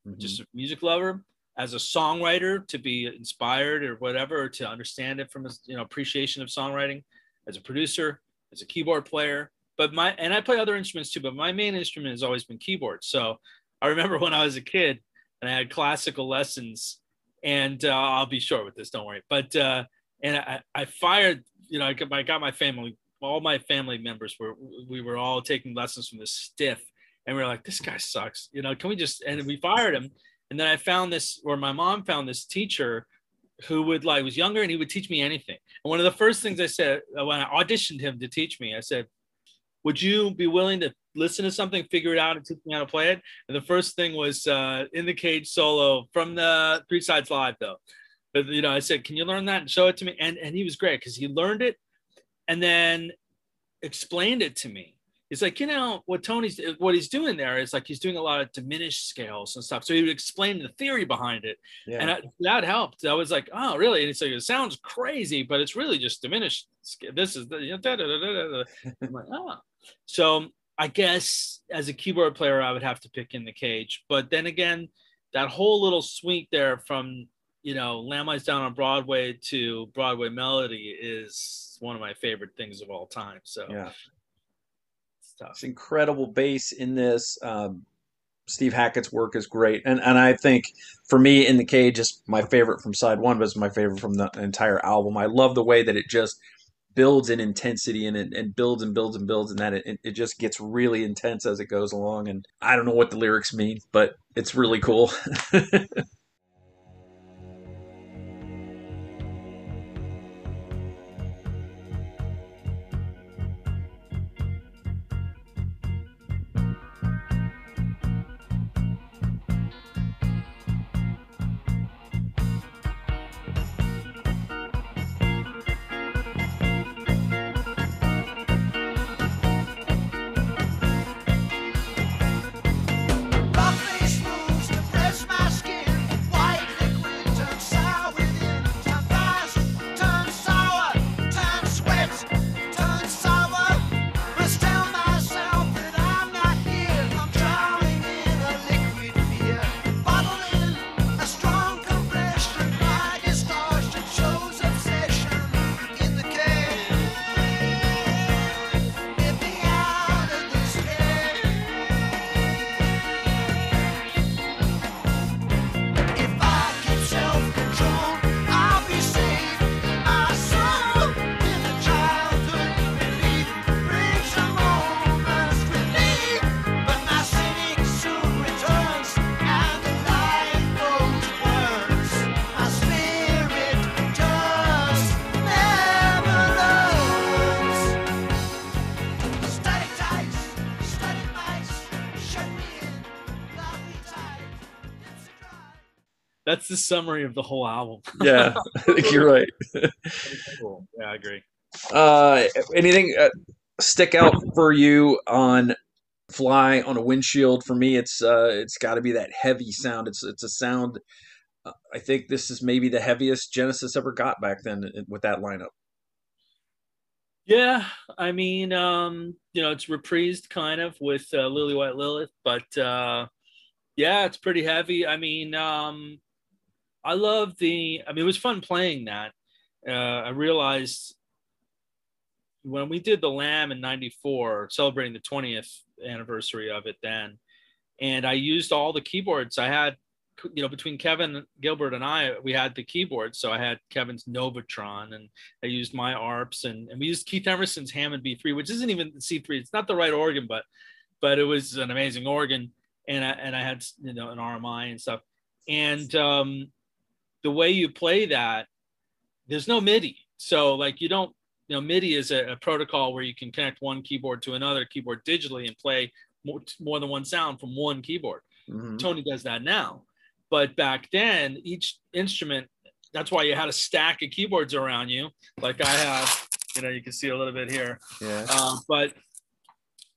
mm-hmm. just a music lover, as a songwriter to be inspired or whatever, or to understand it from a you know appreciation of songwriting, as a producer, as a keyboard player. But my and I play other instruments too, but my main instrument has always been keyboard. So I remember when I was a kid and I had classical lessons, and uh, I'll be short with this, don't worry. But uh, and I, I fired, you know, I got, I got my family, all my family members were we were all taking lessons from this stiff and we are like, this guy sucks. You know, can we just? And we fired him. And then I found this, or my mom found this teacher who would like was younger and he would teach me anything. And one of the first things I said uh, when I auditioned him to teach me, I said, "Would you be willing to listen to something, figure it out, and teach me how to play it?" And the first thing was uh, in the cage solo from the Three Sides Live, though. But you know, I said, "Can you learn that and show it to me?" And and he was great because he learned it, and then explained it to me He's like, you know, what Tony's what he's doing there is like he's doing a lot of diminished scales and stuff. So he would explain the theory behind it, yeah. and I, that helped. I was like, oh, really? And he's like, it sounds crazy, but it's really just diminished. This is the. You know, da, da, da, I'm like, oh. So I guess as a keyboard player, I would have to pick in the cage. But then again, that whole little swing there from you know Lamb Lies Down on Broadway to Broadway Melody is one of my favorite things of all time. So yeah, It's incredible bass in this. Um, Steve Hackett's work is great, and and I think for me, in the cage is my favorite from side one, but it's my favorite from the entire album. I love the way that it just builds in intensity and it and builds and builds and builds, and that it, it just gets really intense as it goes along. And I don't know what the lyrics mean, but it's really cool. that's the summary of the whole album. yeah, I think you're right. cool. Yeah, I agree. Uh, anything uh, stick out for you on "Fly on a Windshield"? For me, it's uh, it's got to be that heavy sound. It's it's a sound. Uh, I think this is maybe the heaviest Genesis ever got back then with that lineup. Yeah, I mean, um, you know, it's reprised kind of with uh, Lily White Lilith, but uh, yeah, it's pretty heavy. I mean, um, I love the. I mean, it was fun playing that. Uh, I realized when we did the Lamb in '94, celebrating the 20th anniversary of it, then, and I used all the keyboards I had. You know, between Kevin Gilbert and I, we had the keyboards. So I had Kevin's Novatron, and I used my ARPs, and, and we used Keith Emerson's Hammond B3, which isn't even C3. It's not the right organ, but but it was an amazing organ. And I and I had you know an RMI and stuff. And um, the way you play that, there's no MIDI. So like you don't, you know, MIDI is a, a protocol where you can connect one keyboard to another keyboard digitally and play more, more than one sound from one keyboard. Mm-hmm. Tony does that now. But back then, each instrument, that's why you had a stack of keyboards around you, like I have. You know, you can see a little bit here. Yeah. Um, but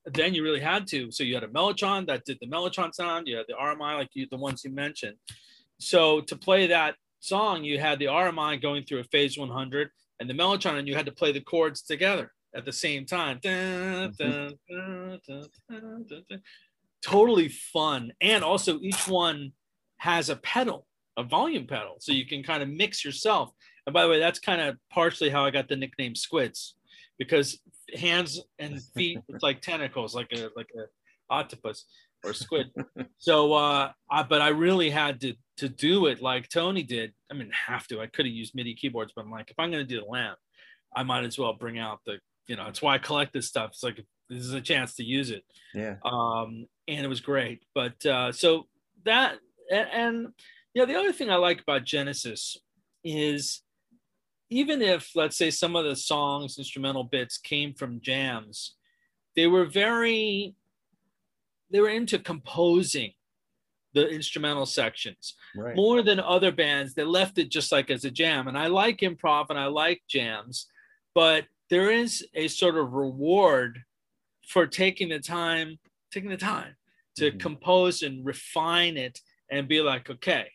then you really had to. So you had a Mellotron that did the Mellotron sound. You had the RMI, like you, the ones you mentioned. So to play that song, you had the RMI going through a phase 100 and the Mellotron, and you had to play the chords together at the same time. totally fun. And also, each one has a pedal, a volume pedal, so you can kind of mix yourself. And by the way, that's kind of partially how I got the nickname Squids, because hands and feet, it's like tentacles, like a like a octopus or squid. so, uh, I, but I really had to to do it like Tony did. I mean, have to. I could have used MIDI keyboards, but I'm like, if I'm going to do the lamb, I might as well bring out the. You know, it's why I collect this stuff. It's like this is a chance to use it. Yeah. Um, and it was great. But uh, so that and, and you know the other thing I like about Genesis is even if let's say some of the songs instrumental bits came from jams they were very they were into composing the instrumental sections right. more than other bands that left it just like as a jam. And I like improv and I like jams, but there is a sort of reward for taking the time, taking the time to mm-hmm. compose and refine it and be like, okay,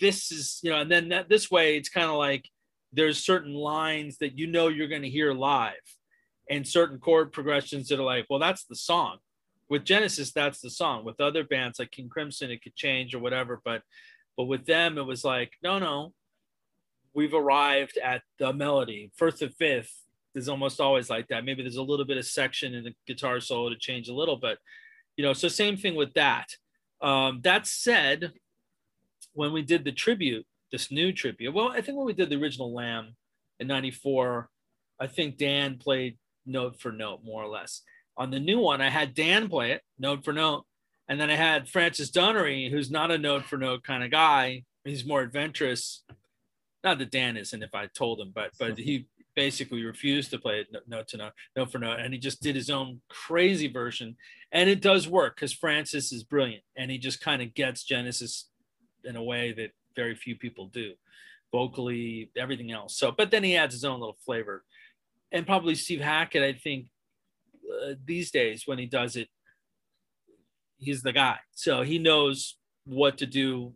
this is, you know, and then that this way it's kind of like there's certain lines that you know you're going to hear live and certain chord progressions that are like, well, that's the song. With Genesis, that's the song. With other bands like King Crimson, it could change or whatever, but but with them, it was like, no, no, we've arrived at the melody. Firth of Fifth is almost always like that. Maybe there's a little bit of section in the guitar solo to change a little, but you know, so same thing with that. Um, that said, when we did the tribute, this new tribute, well, I think when we did the original Lamb in '94, I think Dan played note for note more or less. On the new one, I had Dan play it note for note, and then I had Francis Dunnery, who's not a note for note kind of guy. He's more adventurous. Not that Dan isn't, if I told him, but but he basically refused to play it note to note, note for note, and he just did his own crazy version, and it does work because Francis is brilliant, and he just kind of gets Genesis in a way that very few people do, vocally, everything else. So, but then he adds his own little flavor, and probably Steve Hackett, I think, uh, these days when he does it, he's the guy. So he knows what to do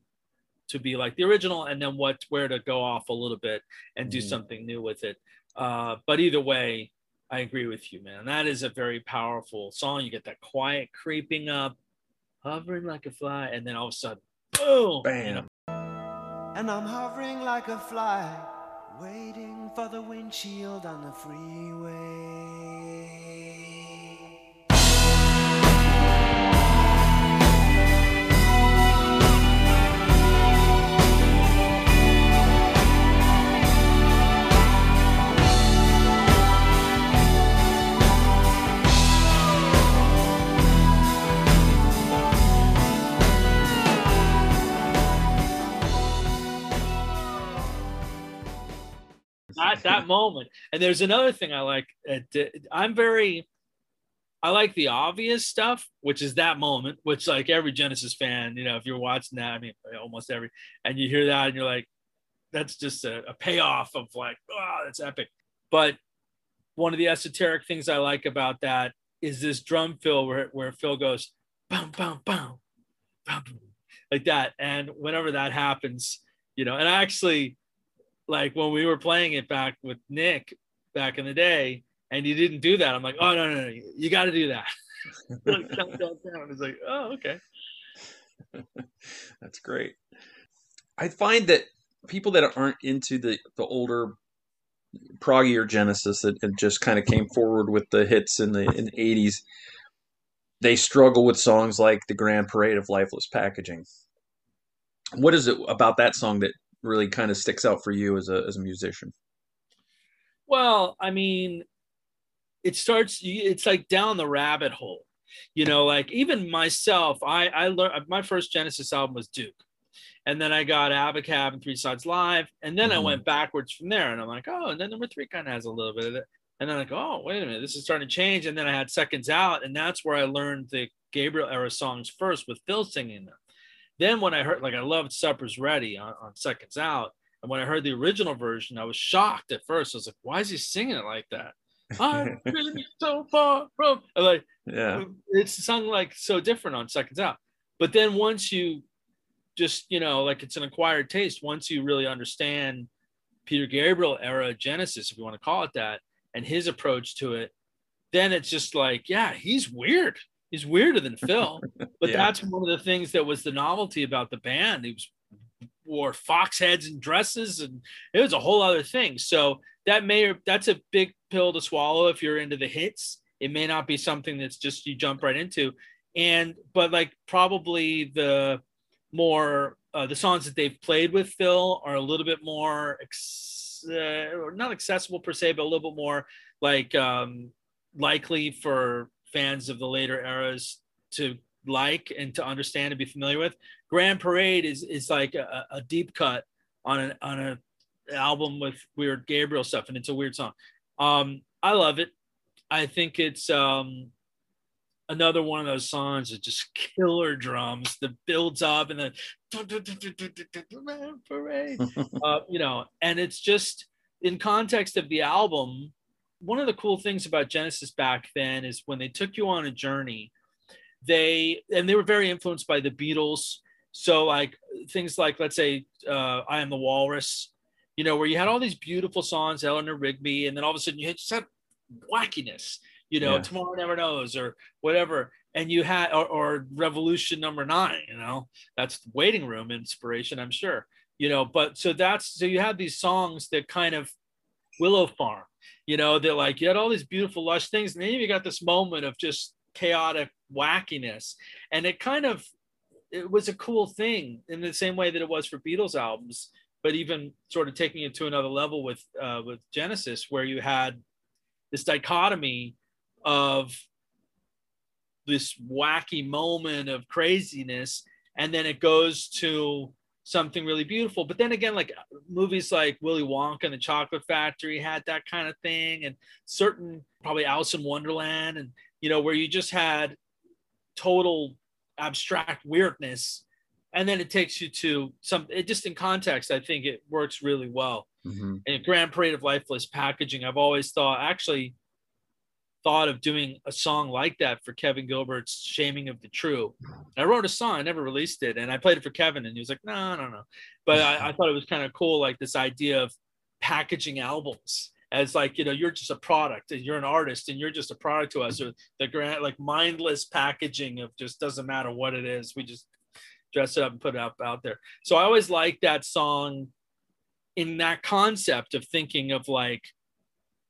to be like the original and then what where to go off a little bit and do mm. something new with it uh, but either way i agree with you man that is a very powerful song you get that quiet creeping up hovering like a fly and then all of a sudden boom Bam. You know? and i'm hovering like a fly waiting for the windshield on the freeway at that moment. And there's another thing I like. Uh, I'm very, I like the obvious stuff, which is that moment, which like every Genesis fan, you know, if you're watching that, I mean, almost every, and you hear that and you're like, that's just a, a payoff of like, oh, that's epic. But one of the esoteric things I like about that is this drum fill where, where Phil goes, boom, boom, boom, boom, like that. And whenever that happens, you know, and I actually, like when we were playing it back with Nick back in the day, and you didn't do that. I'm like, oh no, no, no, you got to do that. like, It's like, oh, okay. That's great. I find that people that aren't into the the older proggier Genesis that, that just kind of came forward with the hits in the in the 80s, they struggle with songs like the Grand Parade of Lifeless Packaging. What is it about that song that really kind of sticks out for you as a as a musician? Well, I mean, it starts. It's like down the rabbit hole, you know. Like even myself, I I learned my first Genesis album was Duke, and then I got Abacab and Three Sides Live, and then mm-hmm. I went backwards from there, and I'm like, oh, and then number three kind of has a little bit of it, and then I go, oh, wait a minute, this is starting to change, and then I had Seconds Out, and that's where I learned the Gabriel era songs first with Phil singing them. Then when I heard, like, I loved Supper's Ready on, on Seconds Out. And when I heard the original version, I was shocked at first. I was like, why is he singing it like that? I'm really so far from like yeah it's sung like so different on seconds out but then once you just you know like it's an acquired taste once you really understand peter gabriel era genesis if you want to call it that and his approach to it then it's just like yeah he's weird he's weirder than Phil. But yeah. that's one of the things that was the novelty about the band. He was wore fox heads and dresses, and it was a whole other thing. So that may or that's a big pill to swallow if you're into the hits. It may not be something that's just you jump right into. And but like probably the more uh, the songs that they've played with Phil are a little bit more ex- uh, not accessible per se, but a little bit more like um, likely for fans of the later eras to like and to understand and be familiar with. Grand Parade is is like a, a deep cut on an on a album with weird Gabriel stuff, and it's a weird song. Um, I love it. I think it's um, another one of those songs that just killer drums that builds up and then parade, uh, you know, and it's just in context of the album one of the cool things about Genesis back then is when they took you on a journey, they and they were very influenced by the Beatles. So like things like let's say uh, I Am the Walrus, you know, where you had all these beautiful songs, Eleanor Rigby, and then all of a sudden you hit just had wackiness, you know, yeah. Tomorrow Never Knows or whatever. And you had or, or Revolution Number Nine, you know, that's waiting room inspiration, I'm sure, you know. But so that's so you have these songs that kind of Willow Farm, you know, they're like you had all these beautiful lush things, and then you got this moment of just chaotic wackiness, and it kind of it was a cool thing in the same way that it was for Beatles albums, but even sort of taking it to another level with uh, with Genesis, where you had this dichotomy of this wacky moment of craziness, and then it goes to something really beautiful. But then again, like movies like Willy Wonka and the Chocolate Factory had that kind of thing, and certain probably Alice in Wonderland, and you know, where you just had total abstract weirdness. And then it takes you to some, it just in context, I think it works really well. Mm-hmm. And Grand Parade of Lifeless Packaging, I've always thought, actually, thought of doing a song like that for Kevin Gilbert's Shaming of the True. I wrote a song, I never released it, and I played it for Kevin, and he was like, no, no, no. But I, I thought it was kind of cool, like this idea of packaging albums as like, you know, you're just a product and you're an artist and you're just a product to us, or the grant like mindless packaging of just doesn't matter what it is. We just dress it up and put it up out there. So I always like that song in that concept of thinking of like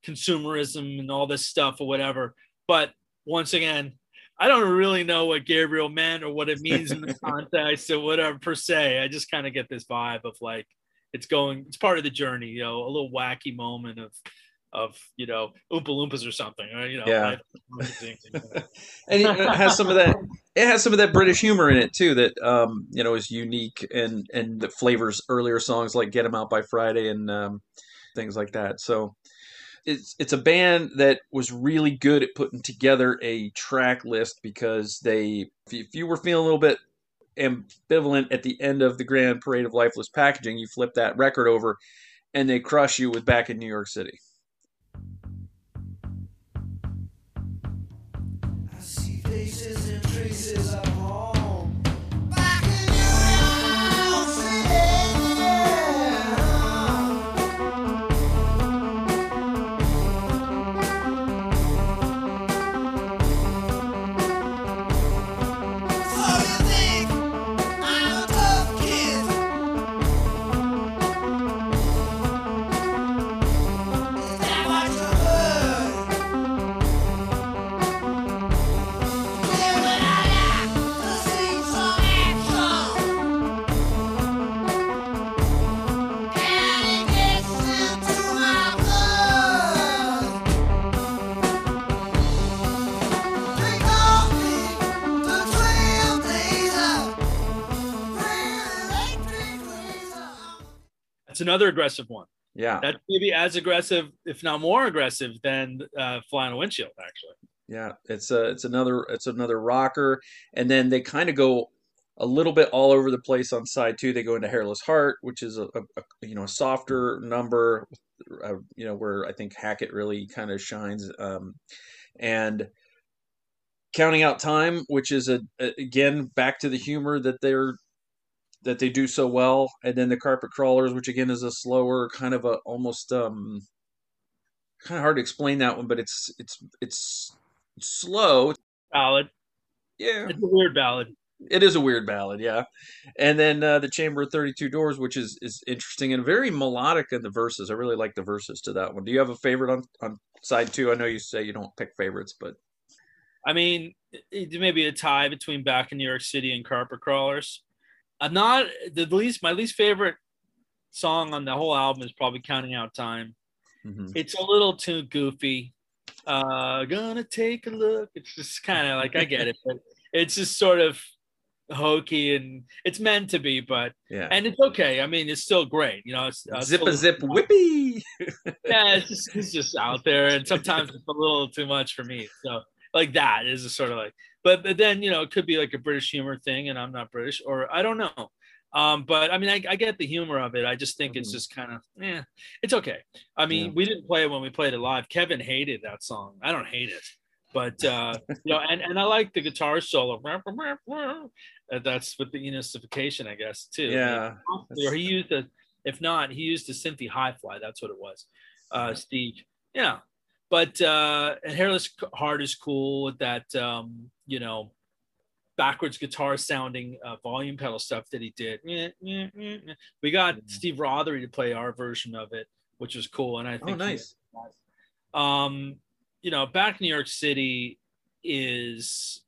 consumerism and all this stuff or whatever. But once again, I don't really know what Gabriel meant or what it means in the context or whatever per se. I just kind of get this vibe of like it's going, it's part of the journey, you know, a little wacky moment of of you know Oompa Loompas or something, or, you know. Yeah. and it has some of that. It has some of that British humor in it too. That um, you know is unique and and that flavors earlier songs like "Get 'Em Out by Friday" and um, things like that. So it's it's a band that was really good at putting together a track list because they if you, if you were feeling a little bit ambivalent at the end of the Grand Parade of Lifeless Packaging, you flip that record over and they crush you with Back in New York City. Another aggressive one. Yeah, that's maybe as aggressive, if not more aggressive, than uh, fly on a windshield. Actually. Yeah, it's a it's another it's another rocker, and then they kind of go a little bit all over the place on side two. They go into Hairless Heart, which is a, a, a you know a softer number, uh, you know where I think Hackett really kind of shines, um, and counting out time, which is a, a, again back to the humor that they're that they do so well, and then the carpet crawlers, which again is a slower kind of a almost um kind of hard to explain that one, but it's it's it's slow. Ballad. Yeah, it's a weird ballad. It is a weird ballad, yeah. And then uh, the Chamber of Thirty Two Doors, which is is interesting and very melodic in the verses. I really like the verses to that one. Do you have a favorite on on side two? I know you say you don't pick favorites, but I mean, it, may be a tie between Back in New York City and Carpet Crawlers. I'm not the least. My least favorite song on the whole album is probably "Counting Out Time." Mm-hmm. It's a little too goofy. Uh, gonna take a look. It's just kind of like I get it, but it's just sort of hokey and it's meant to be, but yeah, and it's okay. I mean, it's still great. You know, it's uh, zip a zip whippy. yeah, it's just it's just out there, and sometimes it's a little too much for me. So like that is a sort of like but, but then you know it could be like a british humor thing and i'm not british or i don't know Um, but I mean, I, I, get the humor of it. I just think mm-hmm. it's just kind of, yeah, it's okay. I mean, yeah. we didn't play it when we played it live. Kevin hated that song. I don't hate it, but uh, you know, and, and I like the guitar solo. That's with the unification, I guess, too. Yeah. Or he used a, if not, he used a Synthi Hi-Fli. That's what it was. Uh, Steve. Yeah. But uh, and Hairless Heart is cool with that, um, you know, backwards guitar sounding uh, volume pedal stuff that he did. We got mm-hmm. Steve Rothery to play our version of it, which was cool. And I think, oh, nice. Um, you know, Back in New York City is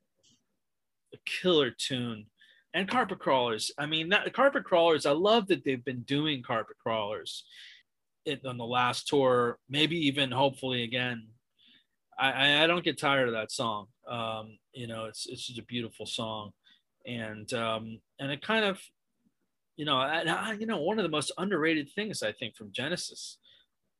a killer tune. And carpet crawlers. I mean, that, carpet crawlers. I love that they've been doing carpet crawlers it, on the last tour. Maybe even hopefully again. I, I don't get tired of that song. Um, you know, it's it's just a beautiful song, and um, and it kind of, you know, I, you know, one of the most underrated things I think from Genesis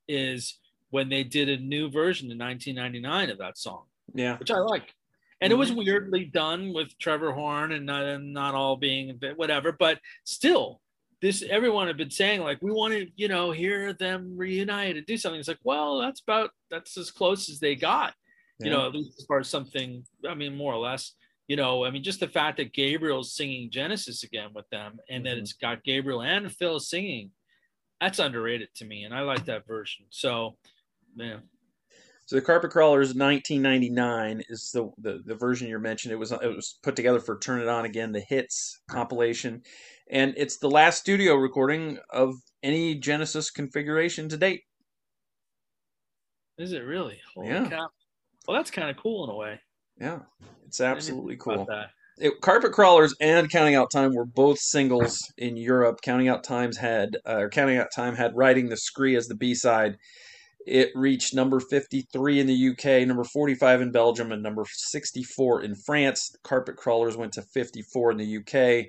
is when they did a new version in 1999 of that song. Yeah, which I like, and it was mm-hmm. weirdly done with Trevor Horn and not and not all being whatever, but still. This everyone had been saying like we want to you know hear them reunite and do something. It's like well that's about that's as close as they got you know, at least as far as something, I mean, more or less, you know, I mean, just the fact that Gabriel's singing Genesis again with them and mm-hmm. that it's got Gabriel and Phil singing, that's underrated to me. And I like that version. So, man. So the Carpet Crawlers 1999 is the, the, the version you mentioned. It was it was put together for Turn It On Again, the hits compilation, and it's the last studio recording of any Genesis configuration to date. Is it really? Holy yeah. cow! Well, that's kind of cool in a way. Yeah, it's absolutely cool. It, Carpet Crawlers and Counting Out Time were both singles in Europe. Counting Out Times had, uh, or Counting Out Time had "Riding the Scree" as the B side. It reached number 53 in the UK, number 45 in Belgium, and number 64 in France. Carpet Crawlers went to 54 in the UK,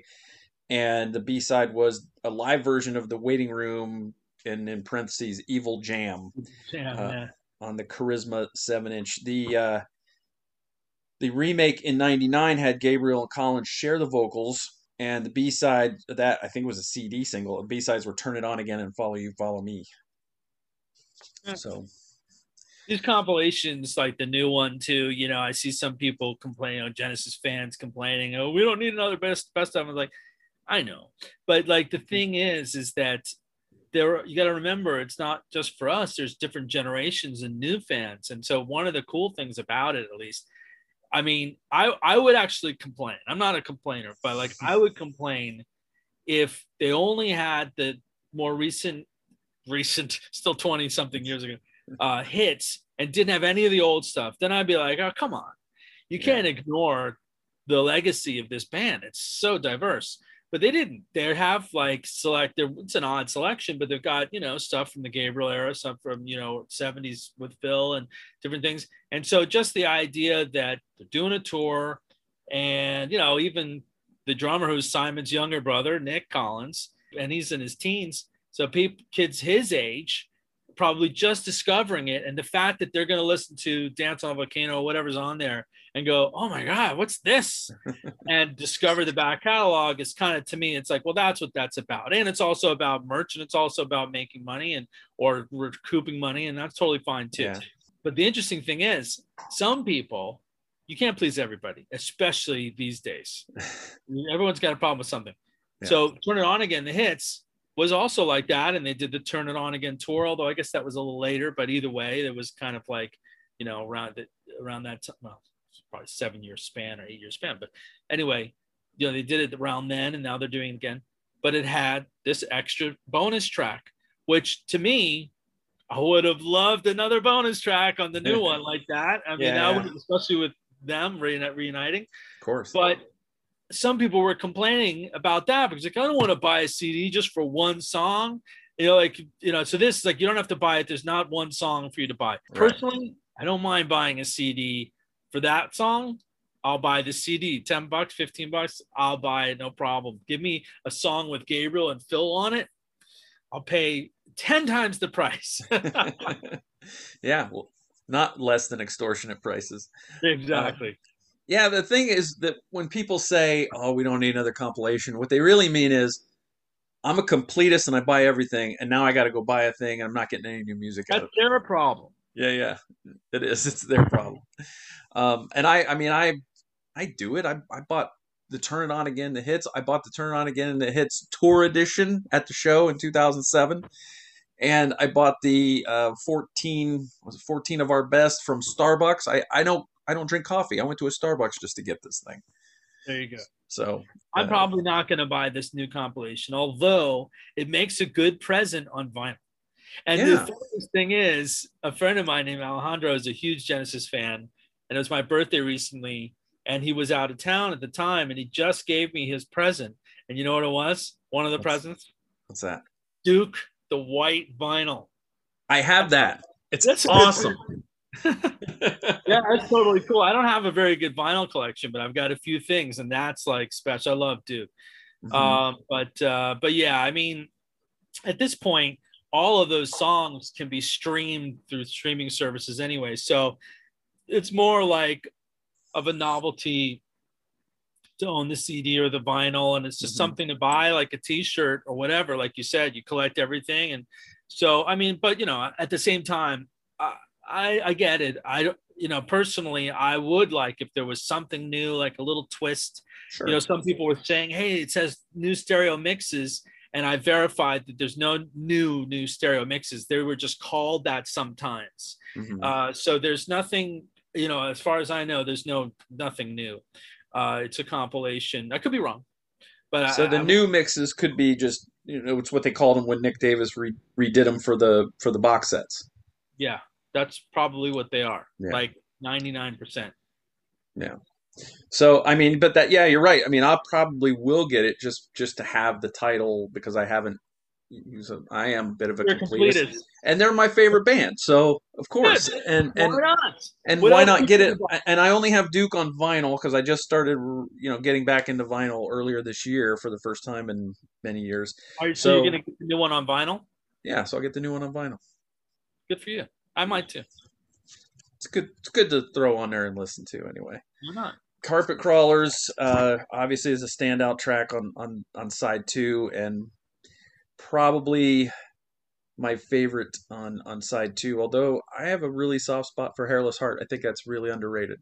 and the B side was a live version of the Waiting Room, and in parentheses, Evil Jam. Jam, uh, yeah on the Charisma seven inch. The uh, the remake in '99 had Gabriel and Collins share the vocals, and the B side that I think was a CD single. The B sides were "Turn It On Again" and "Follow You, Follow Me." Mm. So these compilations, like the new one too, you know, I see some people complaining, oh, Genesis fans complaining, oh, we don't need another best best of. I was like, I know, but like the thing is, is that there you got to remember it's not just for us there's different generations and new fans. And so one of the cool things about it at least i mean i i would actually complain. I'm not a complainer but like i would complain if they only had the more recent recent still 20 something years ago uh hits and didn't have any of the old stuff then i'd be like oh come on you can't ignore the legacy of this band it's so diverse but they didn't. They have like select. It's an odd selection, but they've got you know stuff from the Gabriel era, stuff from you know '70s with Phil and different things. And so just the idea that they're doing a tour, and you know even the drummer who's Simon's younger brother, Nick Collins, and he's in his teens. So people, kids his age, probably just discovering it, and the fact that they're going to listen to Dance on a Volcano, whatever's on there, and go, oh my God, what's this? and discover the back catalog is kind of to me, it's like, well, that's what that's about. And it's also about merch and it's also about making money and or recouping money, and that's totally fine too. Yeah. But the interesting thing is, some people, you can't please everybody, especially these days. Everyone's got a problem with something. Yeah. So turn it on again, the hits was also like that. And they did the turn it on again tour, although I guess that was a little later, but either way, it was kind of like, you know, around that around that time. Well, probably seven year span or eight year span. But anyway, you know, they did it around then and now they're doing it again. But it had this extra bonus track, which to me, I would have loved another bonus track on the new one like that. I mean, yeah. that would, especially with them reuniting. Of course. But some people were complaining about that because like I don't want to buy a CD just for one song. You know, like you know, so this like you don't have to buy it. There's not one song for you to buy. Right. Personally, I don't mind buying a CD for that song, I'll buy the CD, 10 bucks, 15 bucks, I'll buy it, no problem. Give me a song with Gabriel and Phil on it, I'll pay 10 times the price. yeah, well, not less than extortionate prices. Exactly. Uh, yeah, the thing is that when people say, "Oh, we don't need another compilation," what they really mean is I'm a completist and I buy everything, and now I got to go buy a thing and I'm not getting any new music That's their problem. Yeah, yeah, it is. It's their problem. Um, and I, I mean, I, I do it. I, I bought the Turn It On Again, the hits. I bought the Turn It On Again and the hits tour edition at the show in 2007, and I bought the uh, 14 was it 14 of our best from Starbucks. I, I don't, I don't drink coffee. I went to a Starbucks just to get this thing. There you go. So I'm uh, probably not going to buy this new compilation, although it makes a good present on vinyl. And yeah. the funniest thing is, a friend of mine named Alejandro is a huge Genesis fan, and it was my birthday recently, and he was out of town at the time, and he just gave me his present. And you know what it was? One of the what's, presents. What's that? Duke, the white vinyl. I have that. It's that's awesome. yeah, that's totally cool. I don't have a very good vinyl collection, but I've got a few things, and that's like special. I love Duke. Mm-hmm. Um, but uh, but yeah, I mean, at this point, all of those songs can be streamed through streaming services anyway. So it's more like of a novelty to own the CD or the vinyl, and it's just mm-hmm. something to buy, like a T-shirt or whatever. Like you said, you collect everything, and so I mean, but you know, at the same time, I, I get it. I you know, personally, I would like if there was something new, like a little twist. Sure. You know, some people were saying, "Hey, it says new stereo mixes," and I verified that there's no new new stereo mixes. They were just called that sometimes. Mm-hmm. Uh, so there's nothing, you know, as far as I know, there's no nothing new. Uh, it's a compilation. I could be wrong, but so I, the I, new mixes could be just you know it's what they called them when Nick Davis re- redid them for the for the box sets. Yeah, that's probably what they are. Yeah. Like 99%. Yeah. So I mean, but that yeah, you're right. I mean, I probably will get it just just to have the title because I haven't. A, I am a bit of a completist, and they're my favorite band. So of course, Good. and and why not? and what why not get it? And I only have Duke on vinyl because I just started, you know, getting back into vinyl earlier this year for the first time in many years. Are you, so, so you're getting the new one on vinyl? Yeah, so I'll get the new one on vinyl. Good for you. I might too. It's good. It's good to throw on there and listen to anyway. Why not? Carpet Crawlers, uh, obviously, is a standout track on on on side two, and probably my favorite on on side two. Although I have a really soft spot for Hairless Heart, I think that's really underrated.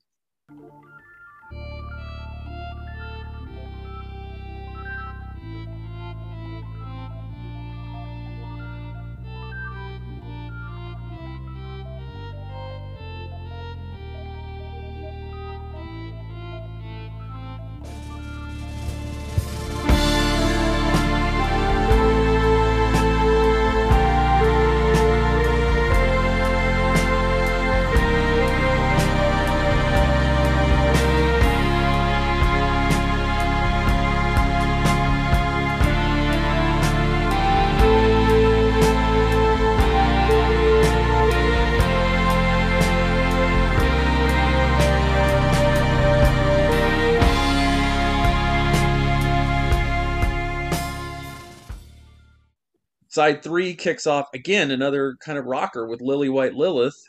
Side three kicks off again another kind of rocker with Lily White Lilith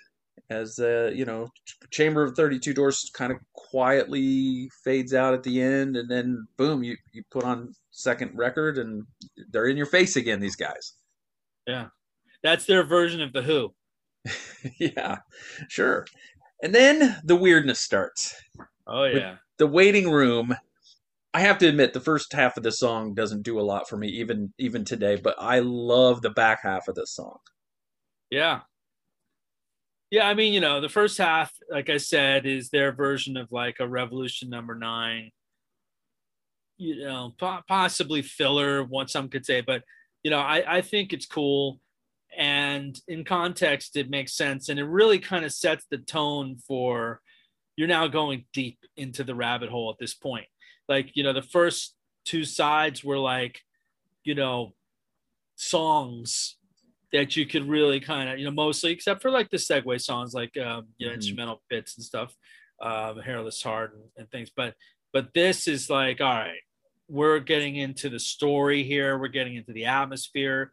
as uh, you know Chamber of 32 Doors kind of quietly fades out at the end and then boom you you put on second record and they're in your face again these guys. Yeah. That's their version of the Who. yeah. Sure. And then the weirdness starts. Oh yeah. The waiting room I have to admit the first half of the song doesn't do a lot for me even even today, but I love the back half of this song. Yeah. Yeah, I mean, you know, the first half, like I said, is their version of like a Revolution number 9. You know, possibly filler, what some could say, but you know, I I think it's cool and in context it makes sense and it really kind of sets the tone for you're now going deep into the rabbit hole at this point. Like you know the first two sides were like you know songs that you could really kind of you know mostly except for like the segue songs like um, you know mm-hmm. instrumental bits and stuff uh, hairless heart and, and things. But but this is like all right we're getting into the story here. We're getting into the atmosphere.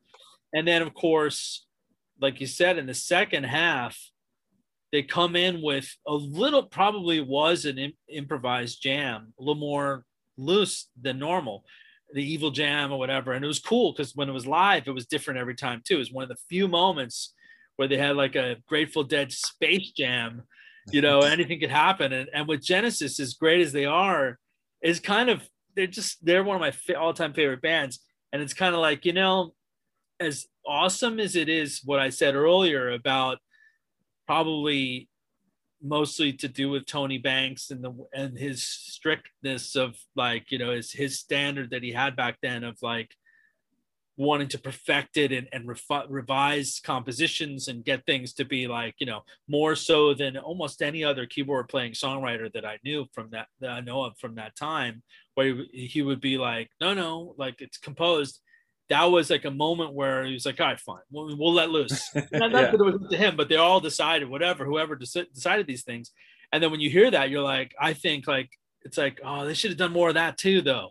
And then of course like you said in the second half they come in with a little probably was an improvised jam a little more loose than normal the evil jam or whatever. And it was cool because when it was live, it was different every time too. It was one of the few moments where they had like a Grateful Dead space jam, you know, anything could happen. And, and with Genesis, as great as they are, is kind of, they're just, they're one of my all time favorite bands. And it's kind of like, you know, as awesome as it is, what I said earlier about probably mostly to do with Tony Banks and the and his strictness of like you know his his standard that he had back then of like wanting to perfect it and, and refi- revise compositions and get things to be like you know more so than almost any other keyboard playing songwriter that I knew from that that I know of from that time where he, he would be like no no like it's composed that was like a moment where he was like, all right, fine, we'll, we'll let loose. Not, not yeah. that it was to him, but they all decided whatever, whoever decided these things. And then when you hear that, you're like, I think like, it's like, oh, they should have done more of that too, though.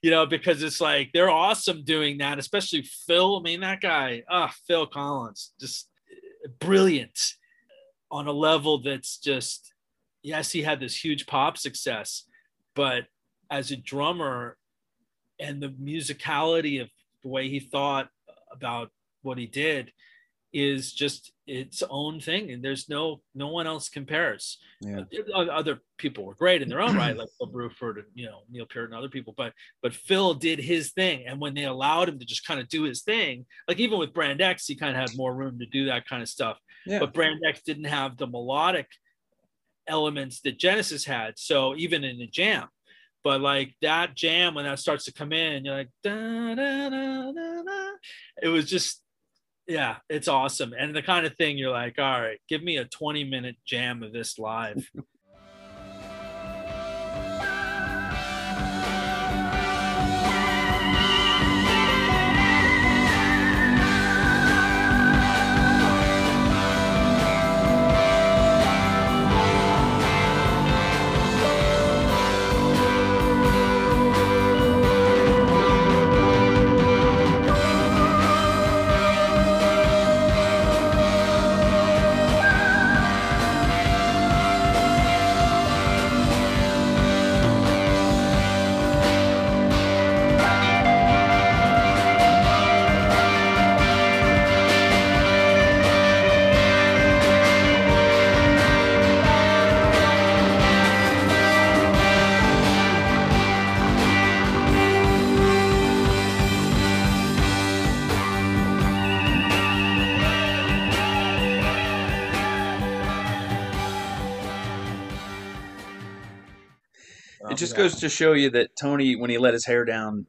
You know, because it's like they're awesome doing that, especially Phil. I mean, that guy, ah, oh, Phil Collins, just brilliant on a level that's just, yes, he had this huge pop success, but as a drummer and the musicality of the way he thought about what he did is just its own thing and there's no no one else compares yeah. Uh, other people were great in their own right like Phil Bruford and you know Neil Peart and other people but but Phil did his thing and when they allowed him to just kind of do his thing like even with Brand X he kind of had more room to do that kind of stuff yeah. but Brand X didn't have the melodic elements that Genesis had so even in the jam but like that jam when that starts to come in you're like da, da, da, it was just yeah it's awesome. And the kind of thing you're like all right give me a 20 minute jam of this live just goes to show you that Tony, when he let his hair down,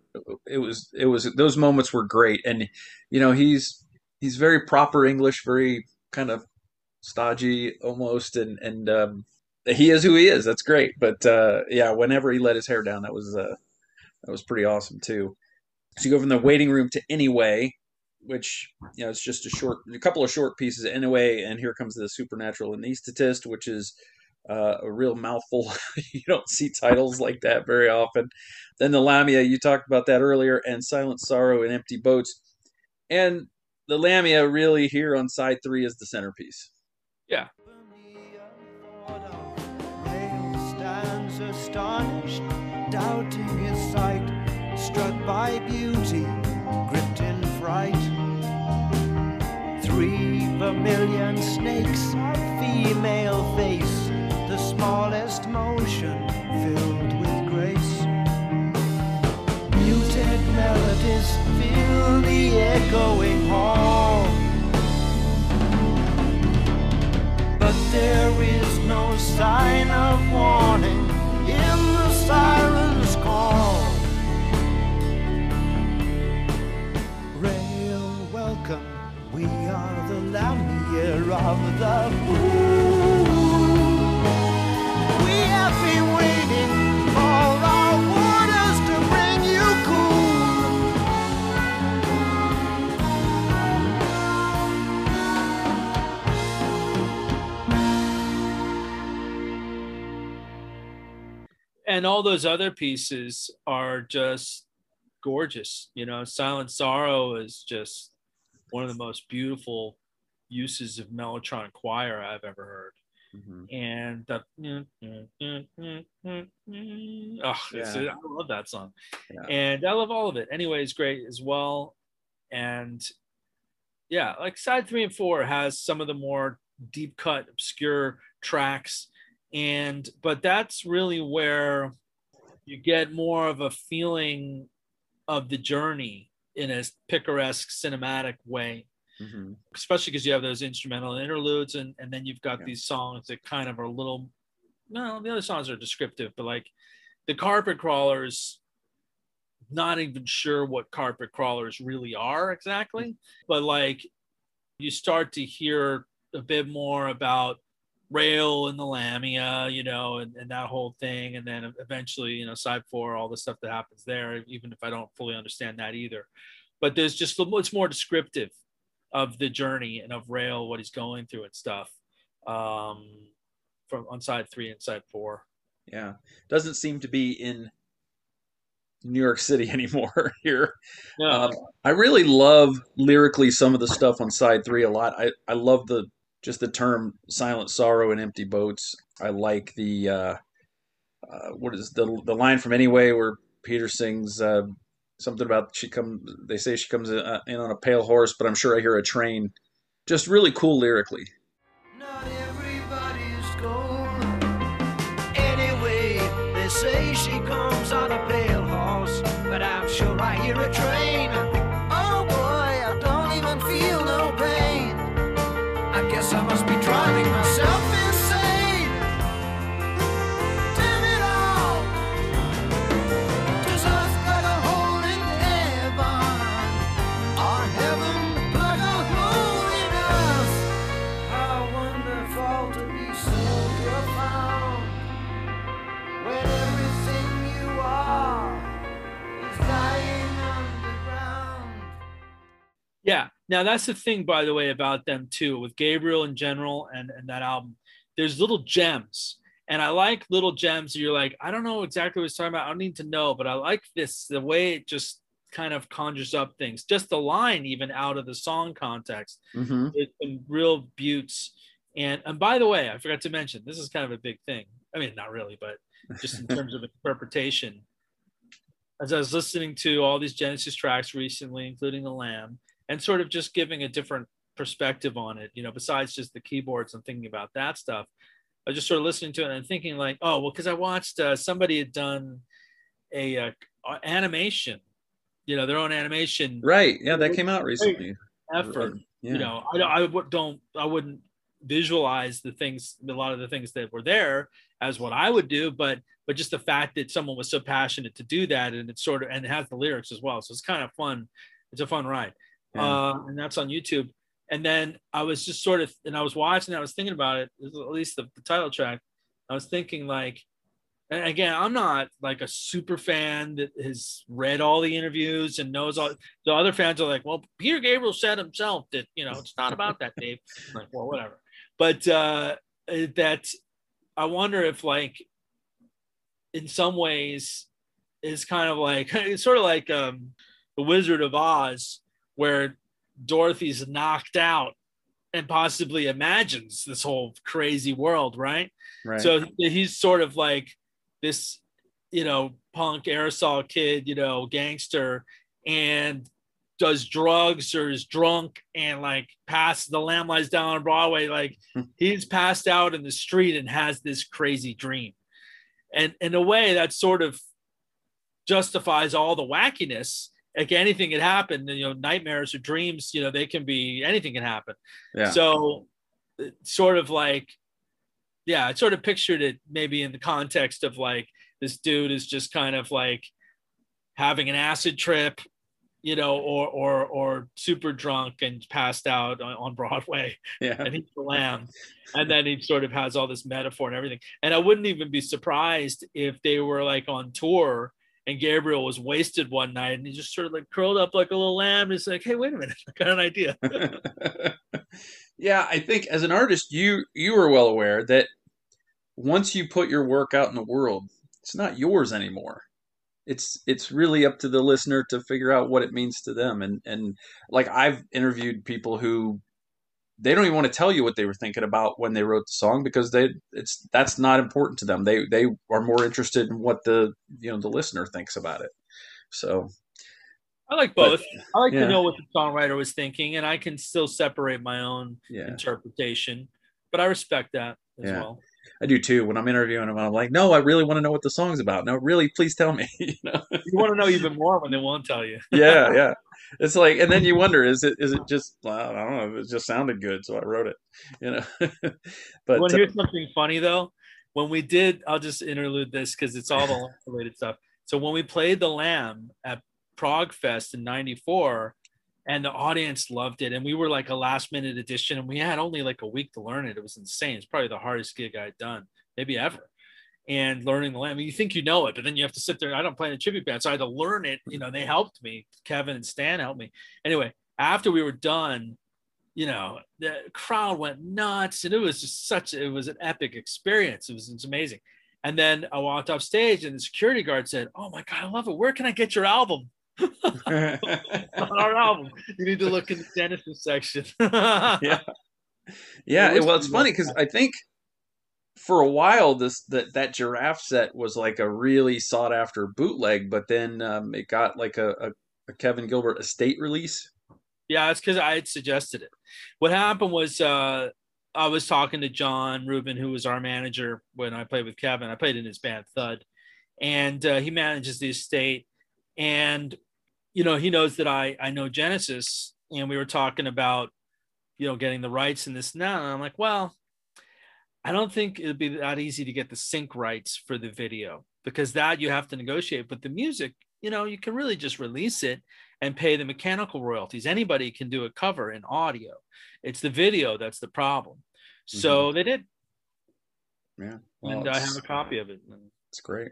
it was it was those moments were great, and you know he's he's very proper English, very kind of stodgy almost, and and um, he is who he is. That's great, but uh, yeah, whenever he let his hair down, that was uh, that was pretty awesome too. So you go from the waiting room to anyway, which you know it's just a short, a couple of short pieces anyway, and here comes the supernatural anesthetist, which is uh, a real mouthful. you don't see titles like that very often. Then the Lamia, you talked about that earlier, and Silent Sorrow and Empty Boats. And the Lamia really here on side three is the centerpiece. Yeah. astonished, doubting his sight, struck by beauty, gripped in fright. Three vermilion snakes, female face, the motion filled with grace. Muted melodies fill the echoing hall. But there is no sign of warning in the siren's call. Rael, welcome, we are the Lamia of the Fool. And all those other pieces are just gorgeous you know silent sorrow is just one of the most beautiful uses of mellotron choir i've ever heard mm-hmm. and the. Oh, Yeah. I love that song. Yeah. And I love all of it. Anyway, it's great as well. And yeah, like side three and four has some of the more deep cut, obscure tracks. And but that's really where you get more of a feeling of the journey in a picaresque cinematic way Mhm. especially because you have those instrumental interludes and, and then you've got Yeah. these songs that kind of are a little no the other songs are descriptive but like the carpet crawlers not even sure what carpet crawlers really are exactly but like you start to hear a bit more about Rael and the lamia you know and, and that whole thing. And then eventually you know side four all the stuff that happens there even if i don't fully understand that either. But there's just it's more descriptive of the journey and of Rael what he's going through and stuff um from on side three and side four. Yeah, doesn't seem to be in New York City anymore here. no. Um, I really love lyrically some of the stuff on side three a lot. I, I love the just the term silent sorrow and empty boats. I like the uh, uh, what is the the line from Anyway where Peter sings uh, something about she come. They say she comes in, uh, on a pale horse, but I'm sure I hear a train. Just really cool lyrically. Anyway, they say she comes on a pale Now that's the thing, by the way, about them too, with Gabriel in general and, and that album. There's little gems. And I like little gems. You're like, I don't know exactly what it's talking about. I don't need to know, but I like this, the way it just kind of conjures up things. Just the line, even out of the song context. Mm-hmm. There's some real beauts. And and by the way, I forgot to mention this is kind of a big thing. I mean, not really, but just in terms of interpretation. As I was listening to all these Genesis tracks recently, including The Lamb, and sort of just giving a different perspective on it, you know, besides just the keyboards and thinking about that stuff, I was just sort of listening to it and thinking like, oh, well, because I watched uh, somebody had done a uh, animation, you know, their own animation Right. Yeah, that came out recently. effort Yeah. you know i, I don't i wouldn't visualize the things a lot of the things that were there as what i would do but but just the fact that someone was so passionate to do that and it's sort of and it has the lyrics as well so it's kind of fun it's a fun ride Yeah. uh, and that's on youtube and then i was just sort of and i was watching i was thinking about it at least the, the title track i was thinking like and again i'm not like a super fan that has read all the interviews and knows all the other fans are like, well, Peter Gabriel said himself that, you know, it's not about that, Dave. I'm like, well, whatever. But uh, that I wonder if, like, in some ways, is kind of like, it's sort of like um, The Wizard of Oz, where Dorothy's knocked out and possibly imagines this whole crazy world, right? right. So he's sort of like this, you know, punk aerosol kid, you know, gangster, and does drugs or is drunk and like pass the lamb lies down on Broadway. Like hmm. he's passed out in the street and has this crazy dream. And in a way that sort of justifies all the wackiness. Like anything can happen, you know, nightmares or dreams, you know, they can be anything can happen. yeah. So, sort of like, yeah, I sort of pictured it maybe in the context of like this dude is just kind of like having an acid trip, you know, or or or super drunk and passed out on, on Broadway, yeah. and he's the lamb, and then he sort of has all this metaphor and everything. And I wouldn't even be surprised if they were like on tour and Gabriel was wasted one night and he just sort of like curled up like a little lamb. He's like, hey, wait a minute, I got an idea. yeah, I think as an artist, you you are well aware that once you put your work out in the world, it's not yours anymore. It's it's really up to the listener to figure out what it means to them. And and like I've interviewed people who they don't even want to tell you what they were thinking about when they wrote the song because they it's that's not important to them. They they are more interested in what the you know the listener thinks about it. So I like both. But, I like yeah. to know what the songwriter was thinking, and I can still separate my own yeah. interpretation. But I respect that as Yeah. well. I do too. When I'm interviewing them, I'm like, no, I really want to know what the song's about. No, really, please tell me. you know? You want to know even more when they won't tell you. yeah, yeah. It's like, and then you wonder, is it is it just? Well, I don't know. It just sounded good, so I wrote it. You know. but Well, uh, here's something funny though. When we did, I'll just interlude this because it's all the related stuff. So when we played the Lamb at ProgFest in '94, and the audience loved it, and we were like a last minute addition, and we had only like a week to learn it. It was insane. It's probably the hardest gig I'd done, maybe ever. And learning the Lamb, you think you know it, but then you have to sit there. I don't play in a tribute band, so I had to learn it. You know, they helped me. Kevin and Stan helped me. Anyway, after we were done, you know, the crowd went nuts, and it was just such. It was an epic experience. It was, it was amazing. And then I walked off stage, and the security guard said, "Oh my god, I love it. Where can I get your album?" on our album. You need to look in the Genesis section. yeah, yeah. It was well, it's funny because I think for a while this that that giraffe set was like a really sought after bootleg, but then um, it got like a, a, a Kevin Gilbert estate release. Yeah, that's because I had suggested it. What happened was uh, I was talking to John Rubin, who was our manager when I played with Kevin. I played in his band Thud, and uh, he manages the estate. And you know, he knows that I I know Genesis, and we were talking about you know getting the rights and this and that. And I'm like, well, I don't think it'd be that easy to get the sync rights for the video because that you have to negotiate. But the music, you know, you can really just release it and pay the mechanical royalties. Anybody can do a cover in audio. It's the video that's the problem. So they did, Yeah, well, and I have a copy of it. It's great.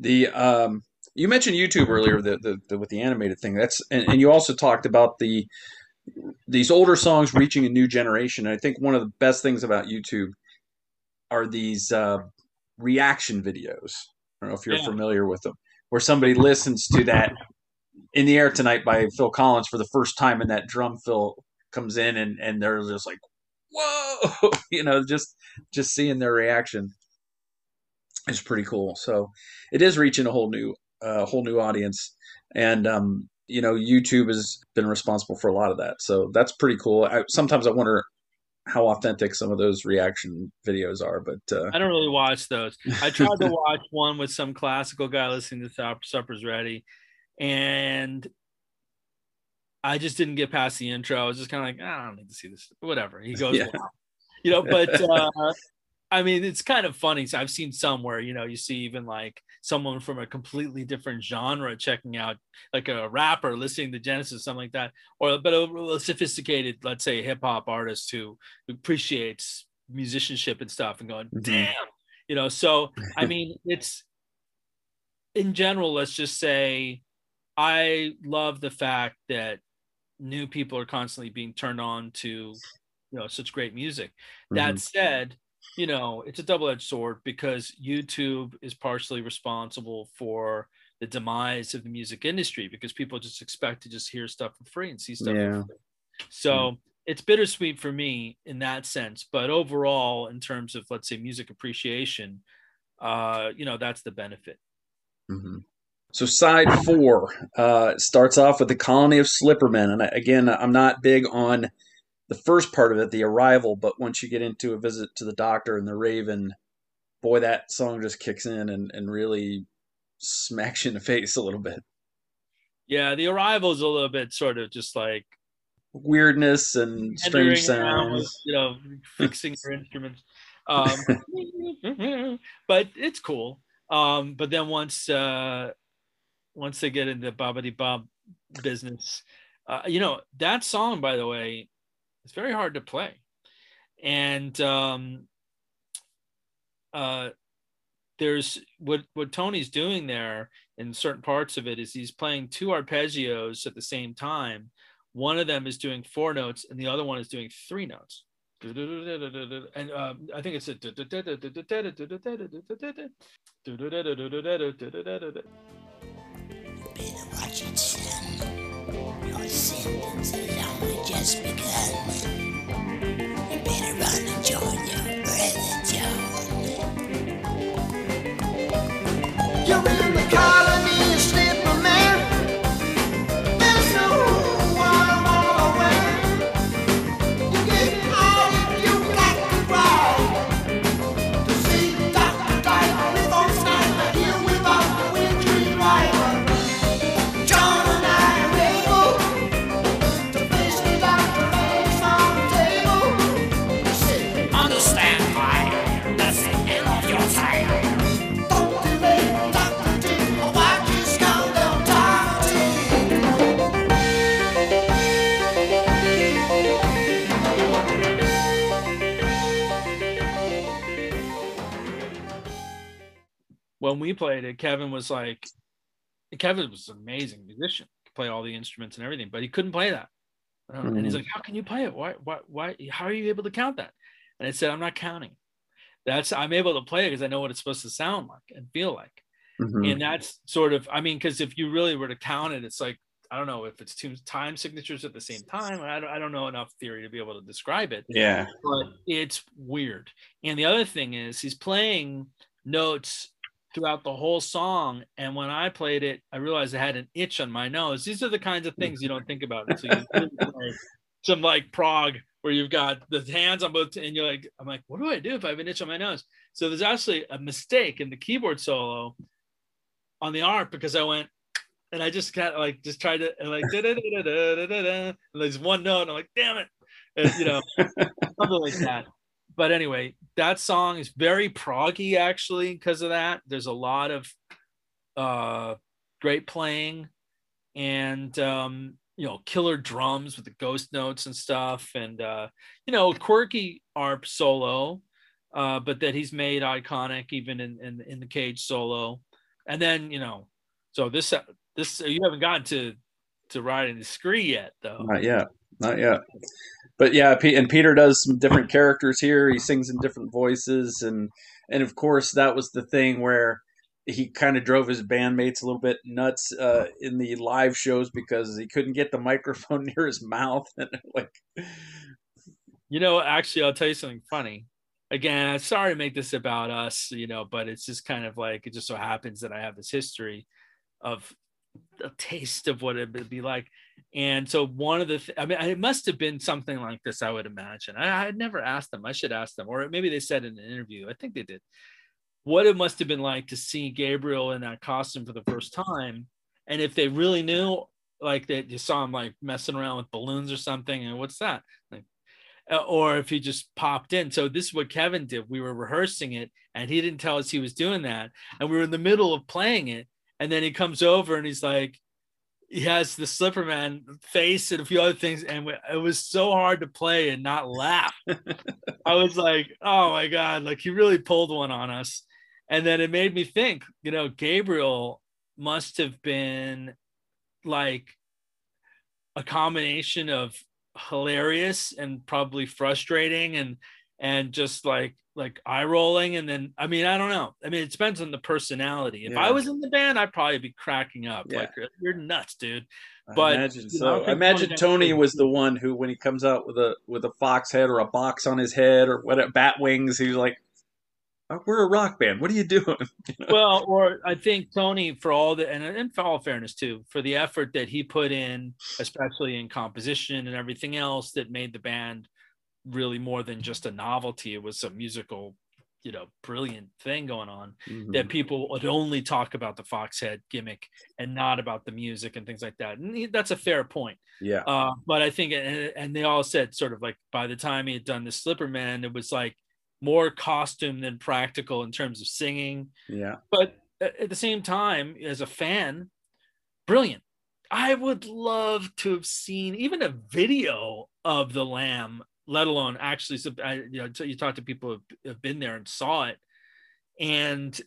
The um, you mentioned YouTube earlier, the, the, the with the animated thing. That's and, and you also talked about the these older songs reaching a new generation. And I think one of the best things about YouTube are these uh, reaction videos. I don't know if you're Yeah. familiar with them, where somebody listens to that "In the Air Tonight" by Phil Collins for the first time, and that drum fill comes in, and and they're just like, "Whoa!" you know, just just seeing their reaction is pretty cool. So it is reaching a whole new uh, whole new audience, and um, you know YouTube has been responsible for a lot of that. So that's pretty cool. I, sometimes I wonder how authentic some of those reaction videos are, but uh, I don't really watch those. I tried to watch one with some classical guy listening to Sup- Supper's Ready, and I just didn't get past the intro. I was just kind of like, "Ah, I don't need to see this. Whatever. He goes, Yeah. "Wow." you know, but uh, I mean, it's kind of funny. So I've seen some where you know you see even like someone from a completely different genre checking out, like a rapper listening to Genesis, something like that, or but a, a sophisticated, let's say, hip hop artist who appreciates musicianship and stuff, and going, damn, you know. So I mean, it's in general. Let's just say, I love the fact that new people are constantly being turned on to you know such great music that mm-hmm. said you know it's a double-edged sword because youtube is partially responsible for the demise of the music industry because people just expect to just hear stuff for free and see stuff Yeah. for free. so it's bittersweet for me in that sense but overall in terms of let's say music appreciation uh you know that's the benefit hmm So side four uh, starts off with the colony of Slippermen, and I, again, I'm not big on the first part of it, the arrival, but once you get into a visit to the doctor and the Raven, boy, that song just kicks in and, and really smacks you in the face a little bit. yeah the arrival is a little bit sort of just like Weirdness and strange sounds. you know, fixing your instruments. Um, but it's cool. Um, but then once uh, once they get into the bobbity bob business, uh, you know that song, by the way, is very hard to play, and um, uh, there's what what Tony's doing there in certain parts of it is he's playing two arpeggios at the same time. One of them is doing four notes, and the other one is doing three notes. And um, I think it's a. Your sentence is only just begun. You better run and join your brother John. You're in the car. When we played it, Kevin was like, Kevin was an amazing musician, could play all the instruments and everything, but he couldn't play that. Um, And he's like, "How can you play it? Why? Why? Why? How are you able to count that?" And I said, "I'm not counting. That's I'm able to play it because I know what it's supposed to sound like and feel like." Mhm. And that's sort of, I mean, because if you really were to count it, it's like I don't know if it's two time signatures at the same time. I don't, I don't know enough theory to be able to describe it Yeah. but it's weird. And the other thing is he's playing notes throughout the whole song. And when I played it, I realized I had an itch on my nose. These are the kinds of things you don't think about until you play some like prog where you've got the hands on both and you're like, I'm like, what do I do if I have an itch on my nose? So there's actually a mistake in the keyboard solo on the arp because I went and I just kind of like just tried to and like da da da da da da da. and There's one note, and I'm like, damn it, and, you know, something like that. But anyway, that song is very proggy actually because of that. There's a lot of uh, great playing and um, you know killer drums with the ghost notes and stuff, and uh, you know quirky arp solo, uh, but that he's made iconic even in in, in the cage solo. And then you know, so this this you haven't gotten to to riding the scree yet though. Not yet. Not yet. But yeah, and Peter does some different characters here. He sings in different voices, and and of course that was the thing where he kind of drove his bandmates a little bit nuts uh, in the live shows because he couldn't get the microphone near his mouth, and like You know, actually, I'll tell you something funny. Again, sorry to make this about us, you know, but it's just kind of like it just so happens that I have this history of a taste of what it would be like. And so one of the, th- I mean, it must have been something like this, I would imagine. I, had never asked them. I should ask them, or maybe they said in an interview. I think they did. What it must have been like to see Gabriel in that costume for the first time, and if they really knew, like that you saw him like messing around with balloons or something, and what's that? Like, uh, or if he just popped in. So this is what Kevin did. We were rehearsing it, and he didn't tell us he was doing that, and we were in the middle of playing it, and then he comes over and he's like, he has the Slipperman face and a few other things, and it was so hard to play and not laugh. I was like, oh my god, like he really pulled one on us, and then it made me think, you know, Gabriel must have been like a combination of hilarious and probably frustrating and and just like like eye rolling and then i mean i don't know i mean it depends on the personality if i was in the band i'd probably be cracking up Yeah. like you're nuts dude I But, imagine you know, I so. I imagine Tony was the one who, when he comes out with a with a fox head or a box on his head or what bat wings, he's like, "Oh, "We're a rock band. What are you doing?" well, or I think Tony, for all the and in all fairness too, for the effort that he put in, especially in composition and everything else, that made the band really more than just a novelty. It was a musical, you know, brilliant thing going on. That people would only talk about the Foxhead gimmick and not about the music and things like that. And that's a fair point. yeah, Uh, but I think, and, and they all said sort of like by the time he had done the Slipper Man, it was like more costume than practical in terms of singing yeah. but at the same time as a fan brilliant i would love to have seen even a video of the lamb let alone actually you know you talk to people who have, been there and saw it. And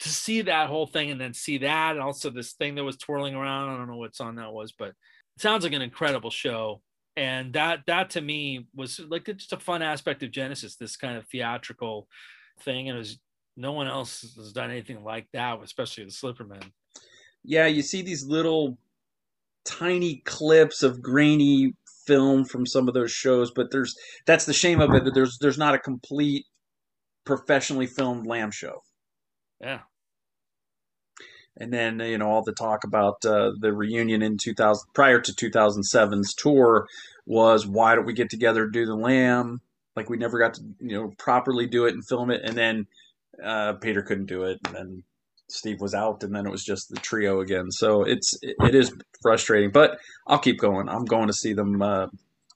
to see that whole thing and then see that and also this thing that was twirling around i don't know what song that was but it sounds like an incredible show. And that that to me was like just a fun aspect of genesis this kind of theatrical thing. And it was no one else has done anything like that especially the slipperman. Yeah, you see these little tiny clips of grainy film from some of those shows, but there's that's the shame of it that there's there's not a complete professionally filmed lamb show. yeah. And then you know all the talk about uh, the reunion in 2000 prior to 2007's tour was why don't we get together do the lamb? Like we never got to you know properly do it and film it. And then uh, peter couldn't do it. And then steve was out and then it was just the trio again so it's it is frustrating but i'll keep going i'm going to see them uh,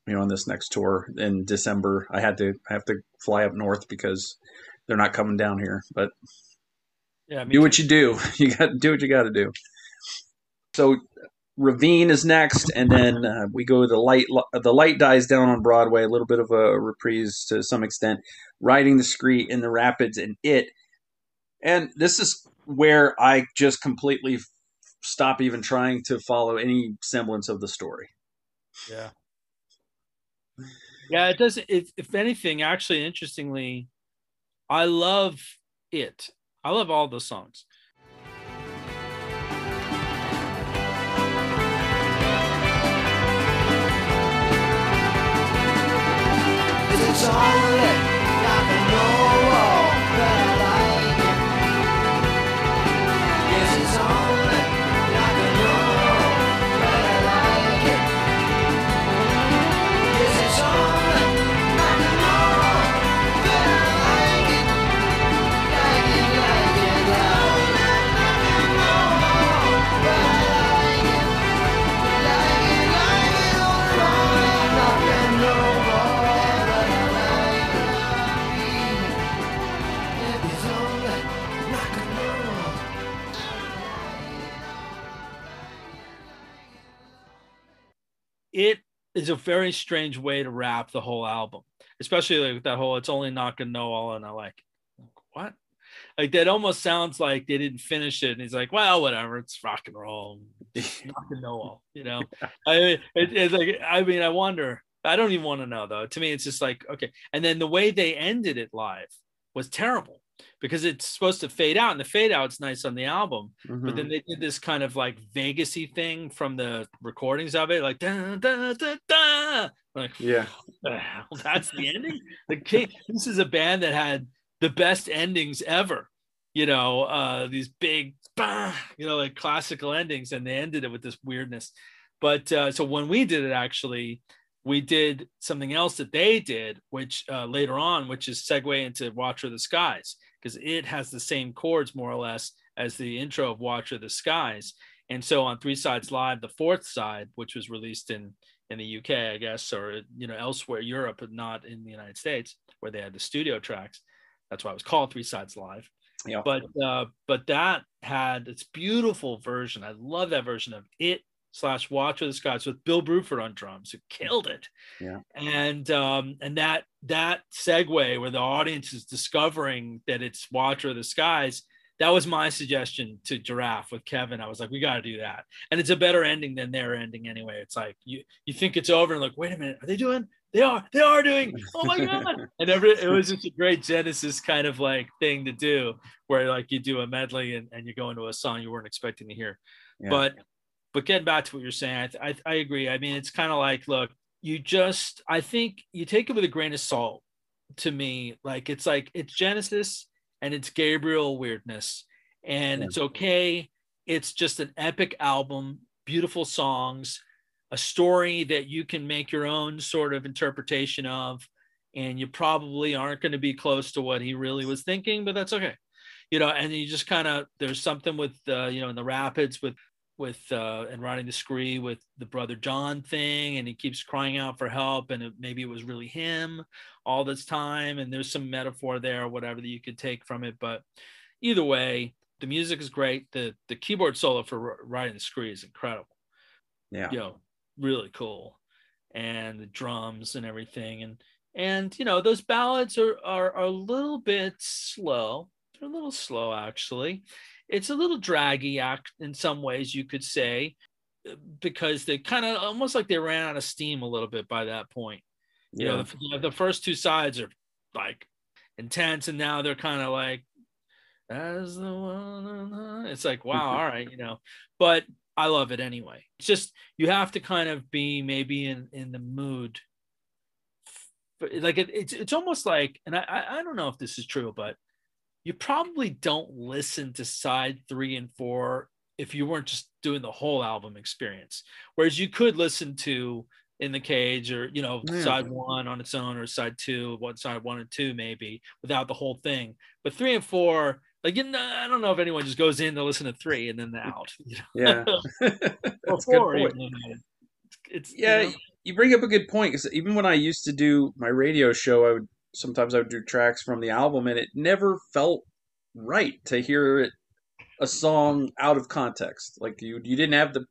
you know on this next tour in december i had to I have to fly up north because they're not coming down here but Yeah, do what you do. You got to do what you got to do. So Ravine is next, and then uh, we go the light. The light dies down on Broadway. A little bit of a reprise to some extent. Riding the Scree in the Rapids and it, and this is where I just completely f- stop even trying to follow any semblance of the story. Yeah. Yeah, it does. It, if anything, actually, interestingly, I love it. I love all the songs. It's only It is a very strange way to wrap the whole album, especially like that whole "It's only not gonna know all," and I like what. Like that almost sounds like they didn't finish it, and he's like, "Well, whatever, it's rock and roll, it's not gonna know all," you know. I mean, it, it's like, I mean, I wonder. I don't even want to know though. To me, it's just like okay. And then the way they ended it live was terrible because it's supposed to fade out, and the fade out's nice on the album, but then they did this kind of like Vegasy thing from the recordings of it, like da da da da. Like, yeah, the hell? That's the ending. The king. This is a band that had the best endings ever. You know, uh, these big, bah, you know, like classical endings, and they ended it with this weirdness. But uh, so when we did it, actually, we did something else that they did, which uh, later on, which is segue into Watcher of the Skies, because it has the same chords more or less as the intro of Watcher of the Skies. And so on Three Sides Live, the fourth side, which was released in in the UK, I guess, or you know elsewhere, Europe, but not in the United States, where they had the studio tracks. That's why it was called Three Sides Live. yeah. But uh, but that had its beautiful version. I love that version of it slash Watcher of the Skies with Bill Bruford on drums, who killed it. Yeah. And um, and that that segue where the audience is discovering that it's Watcher of the Skies. That was my suggestion to Giraffe with Kevin. I was like, we got to do that, and it's a better ending than their ending anyway. It's like you you think it's over and like, wait a minute, are they doing? They are. They are doing. Oh my god! and every it was just a great Genesis kind of like thing to do, where like you do a medley and, and you go into a song you weren't expecting to hear. Yeah. But but getting back to what you're saying, I I, I agree. I mean, it's kind of like, look, you just I think you take it with a grain of salt. To me, like it's like it's Genesis and it's Gabriel weirdness, and Yeah. it's okay. It's just an epic album, beautiful songs, a story that you can make your own sort of interpretation of, and you probably aren't going to be close to what he really was thinking, but that's okay. You know, and you just kind of there's something with uh, you know in the rapids with with uh, and riding the scree with the brother John thing, and he keeps crying out for help, and it, maybe it was really him all this time, and there's some metaphor there, or whatever that you could take from it. But either way, the music is great. the The keyboard solo for riding the scree is incredible. yeah. You know, really cool, and the drums and everything, and and you know those ballads are are, are a little bit slow. They're a little slow actually. It's a little draggy act in some ways, you could say, uh, because they kind of almost like they ran out of steam a little bit by that point. You know, the, the first two sides are like intense, and now they're kind of like, as the one. It's like, wow, all right, you know. But I love it anyway. It's just you have to kind of be maybe in in the mood. But like it, it's it's almost like, and I I I don't know if this is true, but you probably don't listen to side three and four if you weren't just doing the whole album experience. Whereas you could listen to in the cage or you know Yeah. side one on its own or side two one side one and two maybe without the whole thing but three and four like you know, i don't know if anyone just goes in to listen to three and then out you know? Yeah. That's a good point. it's you Yeah, know, you bring up a good point because even when I used to do my radio show, I would sometimes I would do tracks from the album, and it never felt right to hear it a song out of context. Like you, you didn't have the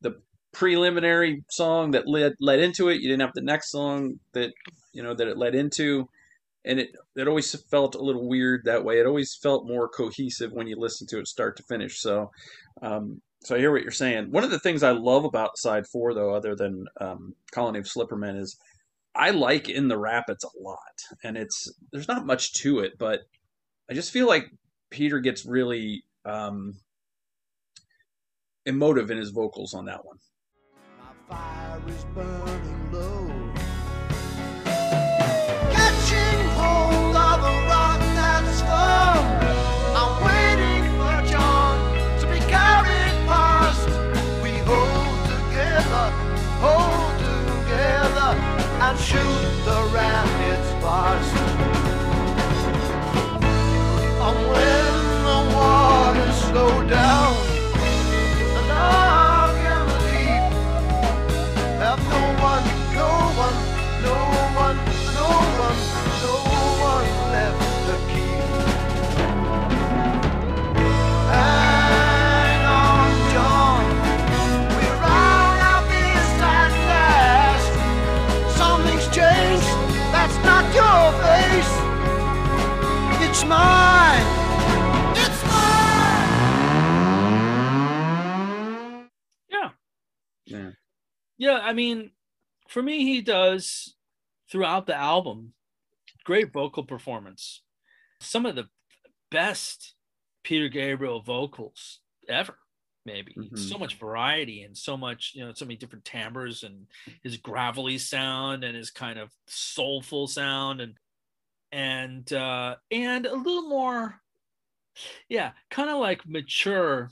the preliminary song that led led into it. You didn't have the next song that you know that it led into, and it it always felt a little weird that way. It always felt more cohesive when you listen to it start to finish. So. Um, so I hear what you're saying. One of the things I love about side four, though, other than um, Colony of Slippermen, is I like In the Rapids a lot, and it's there's not much to it, but I just feel like Peter gets really um, emotive in his vocals on that one. And shoot the rapids past. And when the waters slow down, mine. It's mine. yeah Yeah. yeah i mean for me he does throughout the album great vocal performance some of the best peter gabriel vocals ever maybe Mhm. so much variety and so much you know so many different timbres and his gravelly sound and his kind of soulful sound and and uh and a little more yeah kind of like mature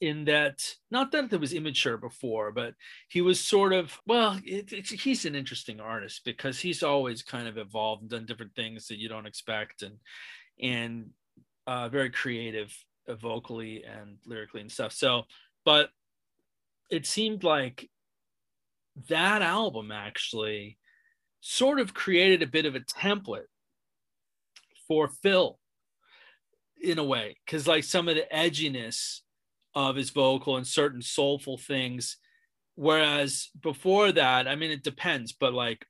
in that not that it was immature before but he was sort of well it, it's, he's an interesting artist because he's always kind of evolved and done different things that you don't expect and and uh, very creative uh, vocally and lyrically and stuff. So but it seemed like that album actually sort of created a bit of a template for phil in a way because like some of the edginess of his vocal and certain soulful things. Whereas before that i mean it depends but like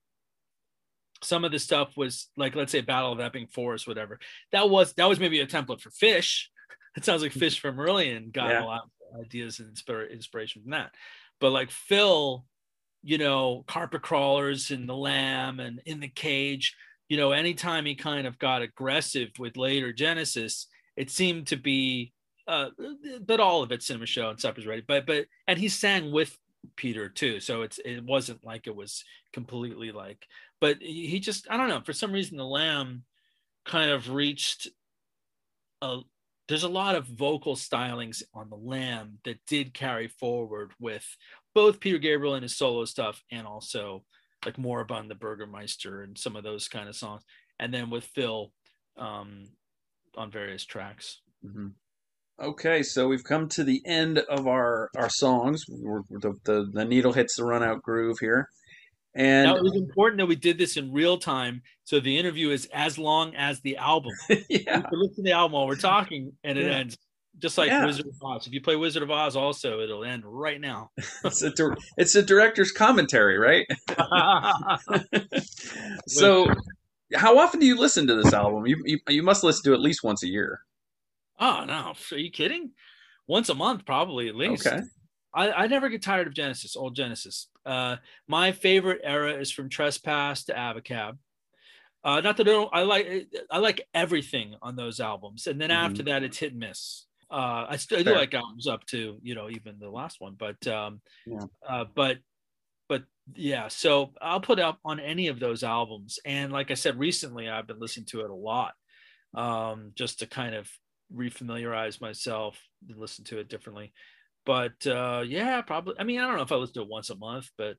some of the stuff was like let's say battle of epping forest whatever. That was that was maybe a template for fish. It sounds like fish from Marillion got Yeah. a lot of ideas and inspira- inspiration from that. But like phil you know carpet crawlers and the lamb and in the cage you know anytime he kind of got aggressive with later genesis it seemed to be uh but all of it cinema show and supper's ready but but and he sang with peter too so it's it wasn't like it was completely like but he he just i don't know for some reason the lamb kind of reached a there's a lot of vocal stylings on the lamb that did carry forward with both peter gabriel and his solo stuff and also like moribund the burgermeister and some of those kind of songs. And then with phil um on various tracks. Hmm Okay, so we've come to the end of our our songs. We're, the, the the needle hits the run out groove here, and now it was important that we did this in real time so the interview is as long as the album. Yeah, listen to the album while we're talking and it Yeah. ends just like Yeah. wizard of oz if you play wizard of oz also it'll end right now it's a dir- it's a director's commentary, right? so, how often do you listen to this album? You, you you must listen to it at least once a year. oh no are you kidding once a month probably at least Okay. I, I never get tired of Genesis, old Genesis. Uh, my favorite era is from Trespass to Abacab. Uh, not that I don't, I like I like everything on those albums, and then Mhm. after that, it's hit and miss. Uh, I still I do like albums up to you know even the last one, but um, Yeah. uh, but but yeah. So I'll put up on any of those albums, and like I said recently, I've been listening to it a lot. um, just to kind of refamiliarize myself and listen to it differently. But uh, yeah, probably. I mean, I don't know if I listen to it once a month, but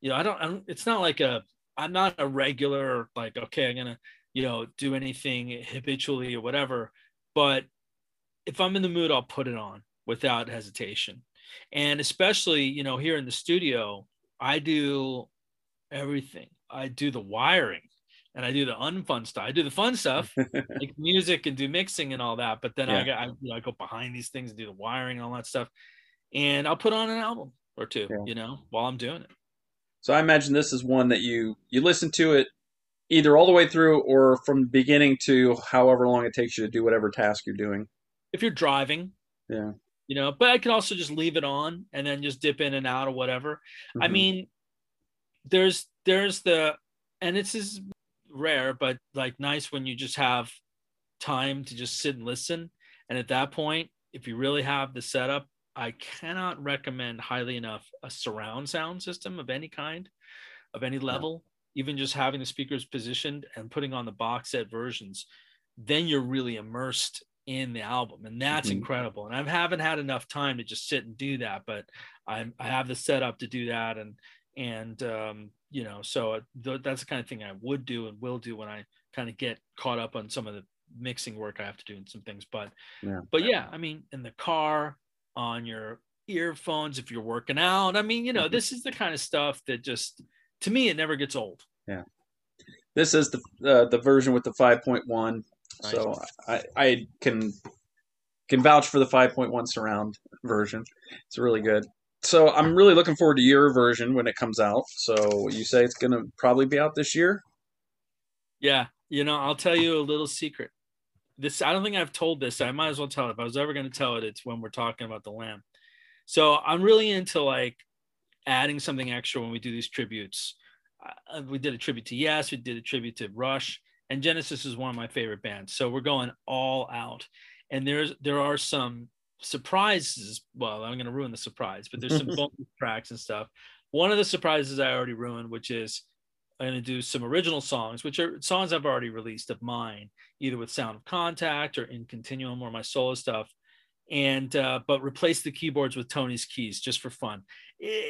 you know, I don't. I don't it's not like a. I'm not a regular like. Okay, I'm gonna you know do anything habitually or whatever. But if I'm in the mood, I'll put it on without hesitation. And especially, you know, here in the studio, I do everything. I do the wiring and I do the unfun stuff. I do the fun stuff, like music and do mixing and all that. But then I, Yeah. got, I, you know, I go behind these things and do the wiring and all that stuff. And I'll put on an album or two, Yeah. you know, while I'm doing it. So I imagine this is one that you you listen to it either all the way through or from beginning to however long it takes you to do whatever task you're doing. If you're driving, Yeah. you know, but I can also just leave it on and then just dip in and out or whatever. I Mhm. mean, there's there's the and this is rare, but like nice when you just have time to just sit and listen. And at that point, if you really have the setup, I cannot recommend highly enough a surround sound system of any kind, of any level, even just having the speakers positioned and putting on the box set versions, then you're really immersed in the album. And that's Mhm. incredible. And I haven't had enough time to just sit and do that, but I'm, I have the setup to do that. And, and, um, you know, so th- that's the kind of thing I would do and will do when I kind of get caught up on some of the mixing work I have to do and some things. But, Yeah. but yeah, I mean, in the car, on your earphones, if you're working out, I mean, you know, Mhm. this is the kind of stuff that just, to me, it never gets old. Yeah this is the uh, the version with the 5.1. So I, I can can vouch for the 5.1 surround version. It's really good. So I'm really looking forward to your version when it comes out. So you say it's going to probably be out this year? Yeah, you know, I'll tell you a little secret. This I don't think I've told this. I might as well tell it. If I was ever going to tell it, it's when we're talking about the lamb. So I'm really into like adding something extra when we do these tributes. Uh, we did a tribute to Yes, we did a tribute to Rush, and Genesis is one of my favorite bands. So we're going all out, and there's there are some surprises. Well, I'm going to ruin the surprise, but there's some bonus tracks and stuff. One of the surprises I already ruined, which is I'm going to do some original songs, which are songs I've already released of mine, either with Sound of Contact or in Continuum or my solo stuff. And uh, but replace the keyboards with Tony's keys just for fun.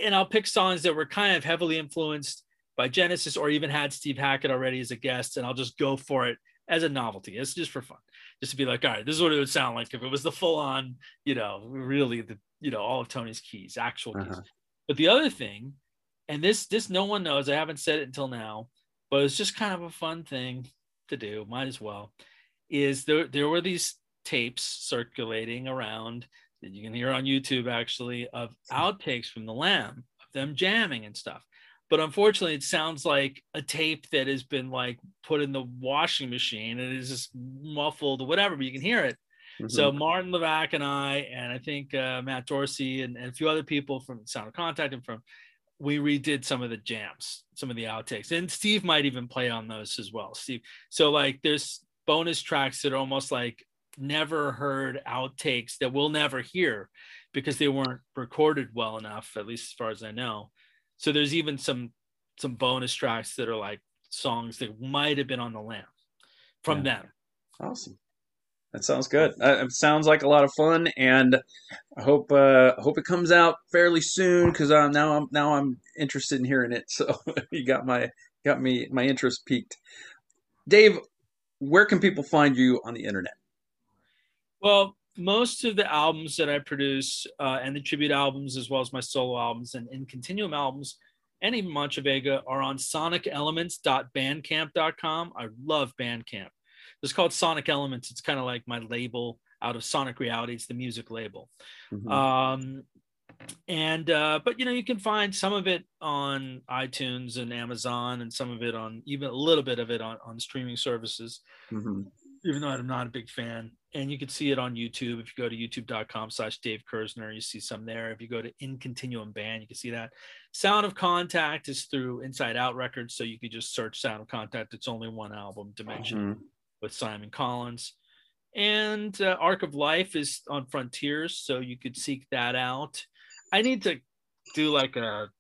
And I'll pick songs that were kind of heavily influenced by Genesis or even had Steve Hackett already as a guest, and I'll just go for it as a novelty. It's just for fun, just to be like, all right, this is what it would sound like if it was the full on, you know, really the you know all of Tony's keys, actual keys. Uh-huh. But the other thing, and this this no one knows, I haven't said it until now, but it's just kind of a fun thing to do. Might as well. Is there there were these tapes circulating around that you can hear on YouTube actually of outtakes from the Lamb of them jamming and stuff. But unfortunately, it sounds like a tape that has been like put in the washing machine and is just muffled or whatever, but you can hear it. Mhm. So Martin Levac and I, and I think uh, Matt Dorsey and, and a few other people from Sound of Contact and from, we redid some of the jams, some of the outtakes, and Steve might even play on those as well. Steve, so like there's bonus tracks that are almost like never heard outtakes that we'll never hear because they weren't recorded well enough, at least as far as I know. So there's even some some bonus tracks that are like songs that might have been on the lamb from Yeah. them. Awesome. That sounds good. Uh, it sounds like a lot of fun, and I hope uh, I hope it comes out fairly soon because I'm now I'm now I'm interested in hearing it. So you got my got me my interest peaked. Dave, where can people find you on the internet? Well, most of the albums that I produce uh, and the tribute albums, as well as my solo albums and in continuum albums, and even Mantra Vega are on sonicelements.bandcamp.com. I love Bandcamp. It's called Sonic Elements. It's kind of like my label out of Sonic Reality. It's the music label. Mhm. Um, and uh, but you know you can find some of it on iTunes and Amazon, and some of it on even a little bit of it on on streaming services Mhm. even though I'm not a big fan. And you can see it on YouTube. If you go to youtube.com slash Dave Kerzner, you see some there. If you go to In Continuum Band, you can see that. Sound of Contact is through Inside Out Records. So you could just search Sound of Contact. It's only one album, Dimension, Mhm. with Simon Collins. And uh, Arc of Life is on Frontiers. So you could seek that out. I need to do like a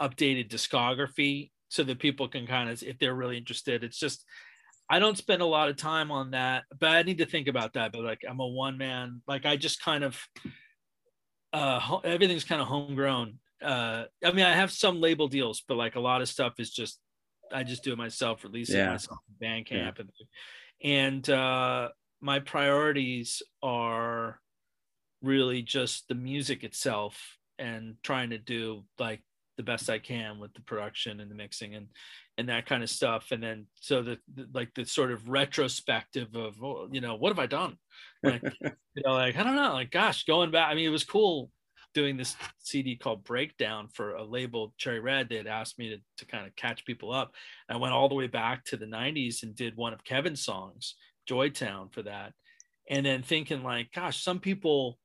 updated discography so that people can kind of, if they're really interested, it's just, I don't spend a lot of time on that, but I need to think about that. But like, I'm a one man. Like, I just kind of, uh, everything's kind of homegrown. Uh, I mean, I have some label deals, but like a lot of stuff is just, I just do it myself, releasing Yeah. myself, in Bandcamp, and and uh, my priorities are really just the music itself and trying to do like the best I can with the production and the mixing and and that kind of stuff. And then so the, the like the sort of retrospective of oh, you know what have I done? Like you know like I don't know like gosh going back. I mean it was cool doing this CD called Breakdown for a label Cherry Red. They had asked me to to kind of catch people up. I went all the way back to the '90s and did one of Kevin's songs, Joytown, for that. And then thinking like, gosh, some people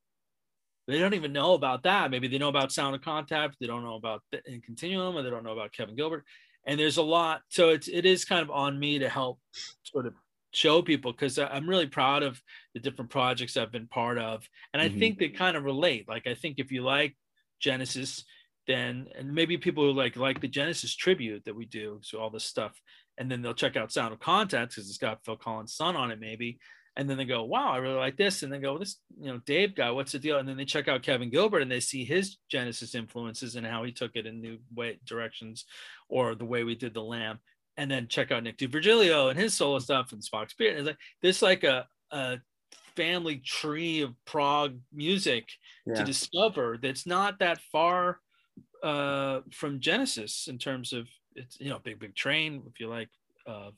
they don't even know about that. Maybe they know about Sound of Contact, they don't know about the, in Continuum, or they don't know about Kevin Gilbert. And there's a lot, so it's it is kind of on me to help sort of show people because I'm really proud of the different projects I've been part of, and I Mhm. think they kind of relate. Like I think if you like Genesis, then and maybe people who like like the Genesis tribute that we do, so all this stuff, and then they'll check out Sound of Contact because it's got Phil Collins' son on it, maybe and then they go, "Wow, I really like this," and then go, "This, you know, Dave guy, what's the deal?" And then they check out Kevin Gilbert and they see his Genesis influences and how he took it in new way directions, or the way we did the Lamb, and then check out Nick D'Virgilio and his solo stuff and Spock's Beard. And it's like there's like a a family tree of prog music to Yeah. discover that's not that far uh, from Genesis in terms of it's you know Big Big Train. If you like uh,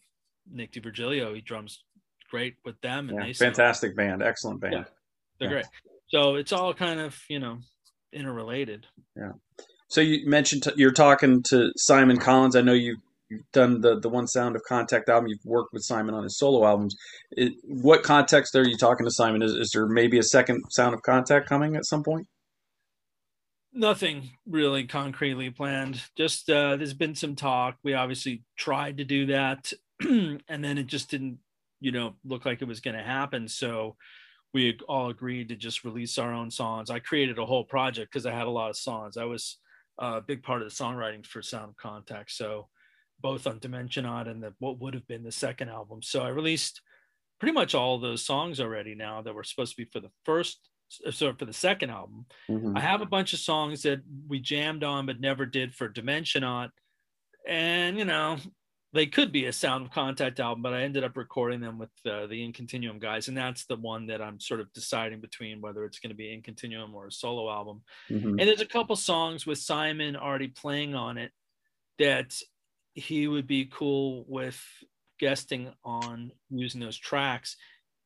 Nick D'Virgilio, he drums great with them, and Yeah, they fantastic band, excellent band. Yeah. they're Yeah. great. So it's all kind of you know interrelated. Yeah. So you mentioned t- you're talking to Simon Collins. I know you've, you've done the the One Sound of Contact album. You've worked with Simon on his solo albums. It, what context are you talking to Simon? Is, is there maybe a second Sound of Contact coming at some point? Nothing really concretely planned. Just uh, there's been some talk. We obviously tried to do that, and then it just didn't, you know, look like it was going to happen. So we all agreed to just release our own songs. I created a whole project because I had a lot of songs. I was uh, a big part of the songwriting for Sound of Contact. So both on Dimensionaut and the, what would have been the second album. So I released pretty much all of those songs already now that were supposed to be for the first, so for the second album. Mhm. I have a bunch of songs that we jammed on but never did for Dimensionaut. And, you know, they could be a Sound of Contact album, but I ended up recording them with uh, the In Continuum guys. And that's the one that I'm sort of deciding between whether it's going to be In Continuum or a solo album. Mhm. And there's a couple songs with Simon already playing on it that he would be cool with guesting on using those tracks,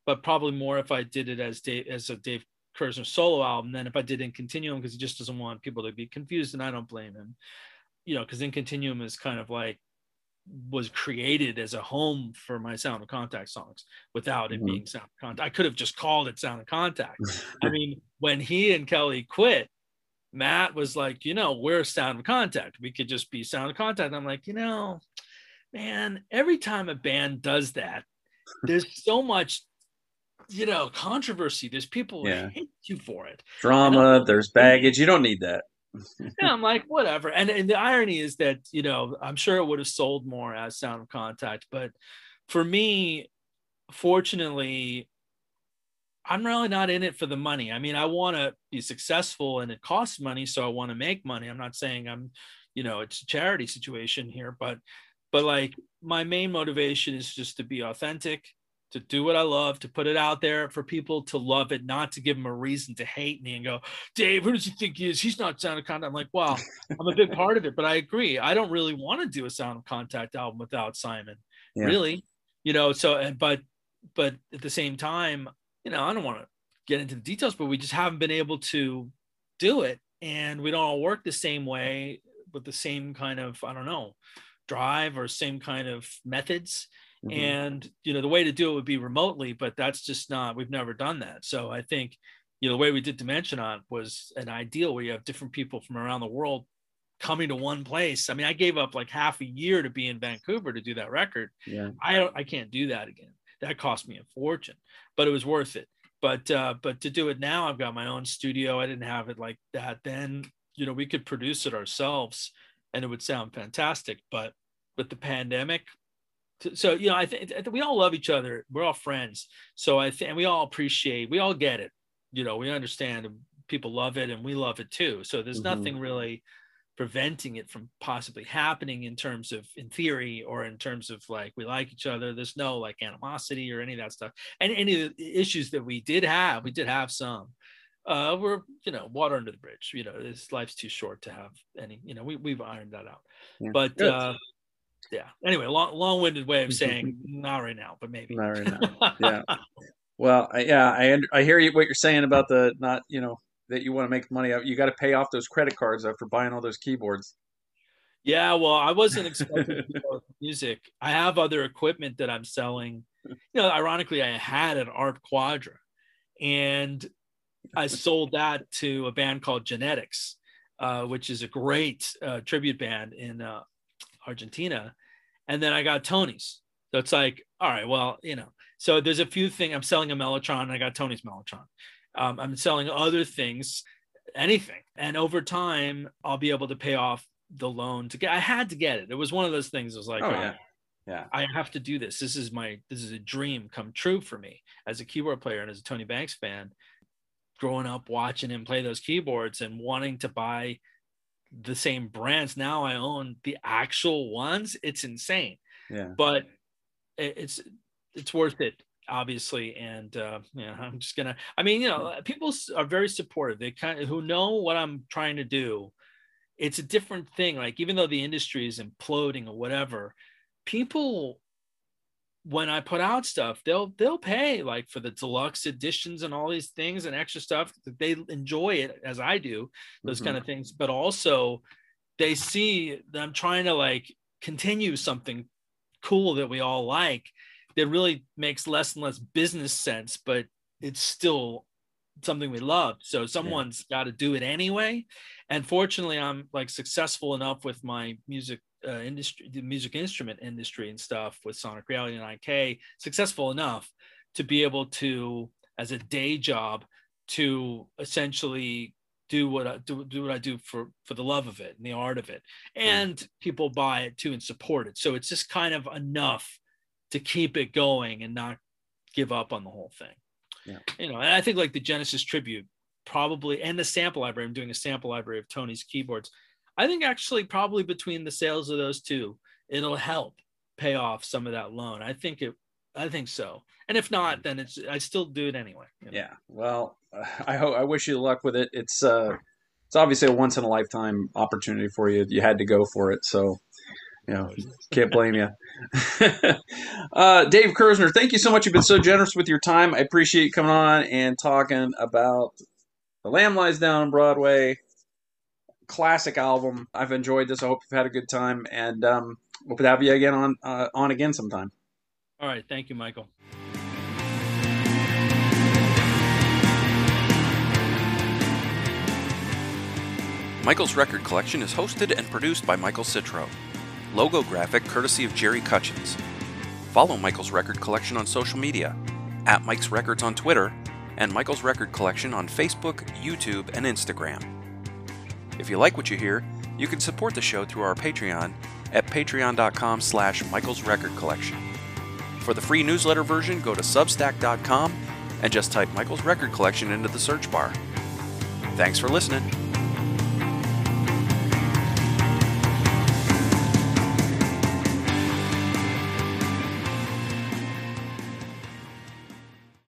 but probably more if I did it as Dave as a Dave Kerzner solo album than if I did in Continuum because he just doesn't want people to be confused, and I don't blame him. You know, because in Continuum is kind of like was created as a home for my Sound of Contact songs without it Mhm. being Sound of Contact. I could have just called it Sound of Contact. I mean, when he and Kelly quit, Matt was like, you know, we're Sound of Contact. We could just be Sound of Contact. I'm like, you know, man, every time a band does that, there's so much, you know, controversy. There's people Yeah. who hate you for it. Drama. There's baggage. You don't need that. Yeah, I'm like, whatever. And, and the irony is that, you know, I'm sure it would have sold more as Sound of Contact. But for me, fortunately, I'm really not in it for the money. I mean, I want to be successful and it costs money, so I want to make money. I'm not saying I'm, you know, it's a charity situation here, but but like my main motivation is just to be authentic, to do what I love, to put it out there for people to love it, not to give them a reason to hate me and go, Dave, who does he think he is? He's not Sound of Contact. I'm like, well, I'm a big part of it, but I agree. I don't really want to do a Sound of Contact album without Simon, Yeah. really, you know. So, and- but but at the same time, you know, I don't want to get into the details, but we just haven't been able to do it, and we don't all work the same way with the same kind of I don't know drive or same kind of methods Mhm. and you know the way to do it would be remotely but that's just not we've never done that. So i think you know the way we did Dimensionaut was an ideal where you have different people from around the world coming to one place. I mean i gave up like half a year to be in vancouver to do that record. Yeah. i don't i can't do that again. That cost me a fortune but it was worth it. But uh but to do it now i've got my own studio. I didn't have it like that then. You know we could produce it ourselves and it would sound fantastic but with the pandemic so you know, I think we all love each other. We're all friends. So I think, we all appreciate, we all get it. You know, we understand people love it and we love it too. So there's Mhm. nothing really preventing it from possibly happening in terms of in theory or in terms of like we like each other there's no like animosity or any of that stuff and any of the issues that we did have we did have some uh we're you know water under the bridge you know this life's too short to have any you know we, we've ironed that out Yeah. but Good. uh yeah anyway long long-winded way of saying not right now but maybe Not right now. Yeah. Well, I, yeah, I I hear you what you're saying about the not you know that you want to make money out. You got to pay off those credit cards after buying all those keyboards. Yeah, well, I wasn't expecting to music. I have other equipment that I'm selling. You know, ironically, I had an ARP Quadra, and I sold that to a band called Genetics, uh, which is a great uh, tribute band in uh, Argentina. And then I got Tony's. So it's like, all right, well, you know, so there's a few things. I'm selling a Mellotron. And I got Tony's Mellotron. Um, I'm selling other things, anything, and over time, I'll be able to pay off the loan to get. I had to get it. It was one of those things. It was like, Oh, all yeah. Yeah. I have to do this. This is my this is a dream come true for me as a keyboard player and as a Tony Banks fan. Growing up watching him play those keyboards and wanting to buy the same brands. Now I own the actual ones. It's insane, Yeah. but it- it's it's worth it obviously and uh yeah i'm just gonna i mean you know people are very supportive they kind of who know what i'm trying to do it's a different thing like even though the industry is imploding or whatever people when i put out stuff they'll they'll pay like for the deluxe editions and all these things and extra stuff they enjoy it as i do those Mhm. kind of things but also they see that i'm trying to like continue something cool that we all like that really makes less and less business sense but it's still something we love. So someone's got to do it anyway. And fortunately i'm like successful enough with my music uh, industry the music instrument industry and stuff with sonic reality and ik successful enough to be able to as a day job to essentially do what I do, do what I do for for the love of it and the art of it, and people buy it too and support it. So it's just kind of enough to keep it going and not give up on the whole thing. Yeah. You know, and I think like the Genesis tribute probably and the sample library. I'm doing a sample library of Tony's keyboards. I think actually probably between the sales of those two, it'll help pay off some of that loan. I think it. I think so. And if not, then it's I still do it anyway. you know. Yeah. Well, I hope I wish you luck with it. It's uh, it's obviously a once in a lifetime opportunity for you. You had to go for it, so you know can't blame you. uh, Dave Kerzner, thank you so much. You've been so generous with your time. I appreciate you coming on and talking about the Lamb Lies Down on Broadway. Classic album. I've enjoyed this. I hope you've had a good time, and um, hope to have you again on uh, on again sometime. All right. Thank you, Michael. Michael's Record Collection is hosted and produced by Michael Citro. Logo graphic courtesy of Jerry Cutchins. Follow Michael's Record Collection on social media, at Mike's Records on Twitter, and Michael's Record Collection on Facebook, YouTube, and Instagram. If you like what you hear, you can support the show through our Patreon at patreon.com slash Michael's Record Collection. For the free newsletter version, go to substack.com and just type Michael's Record Collection into the search bar. Thanks for listening.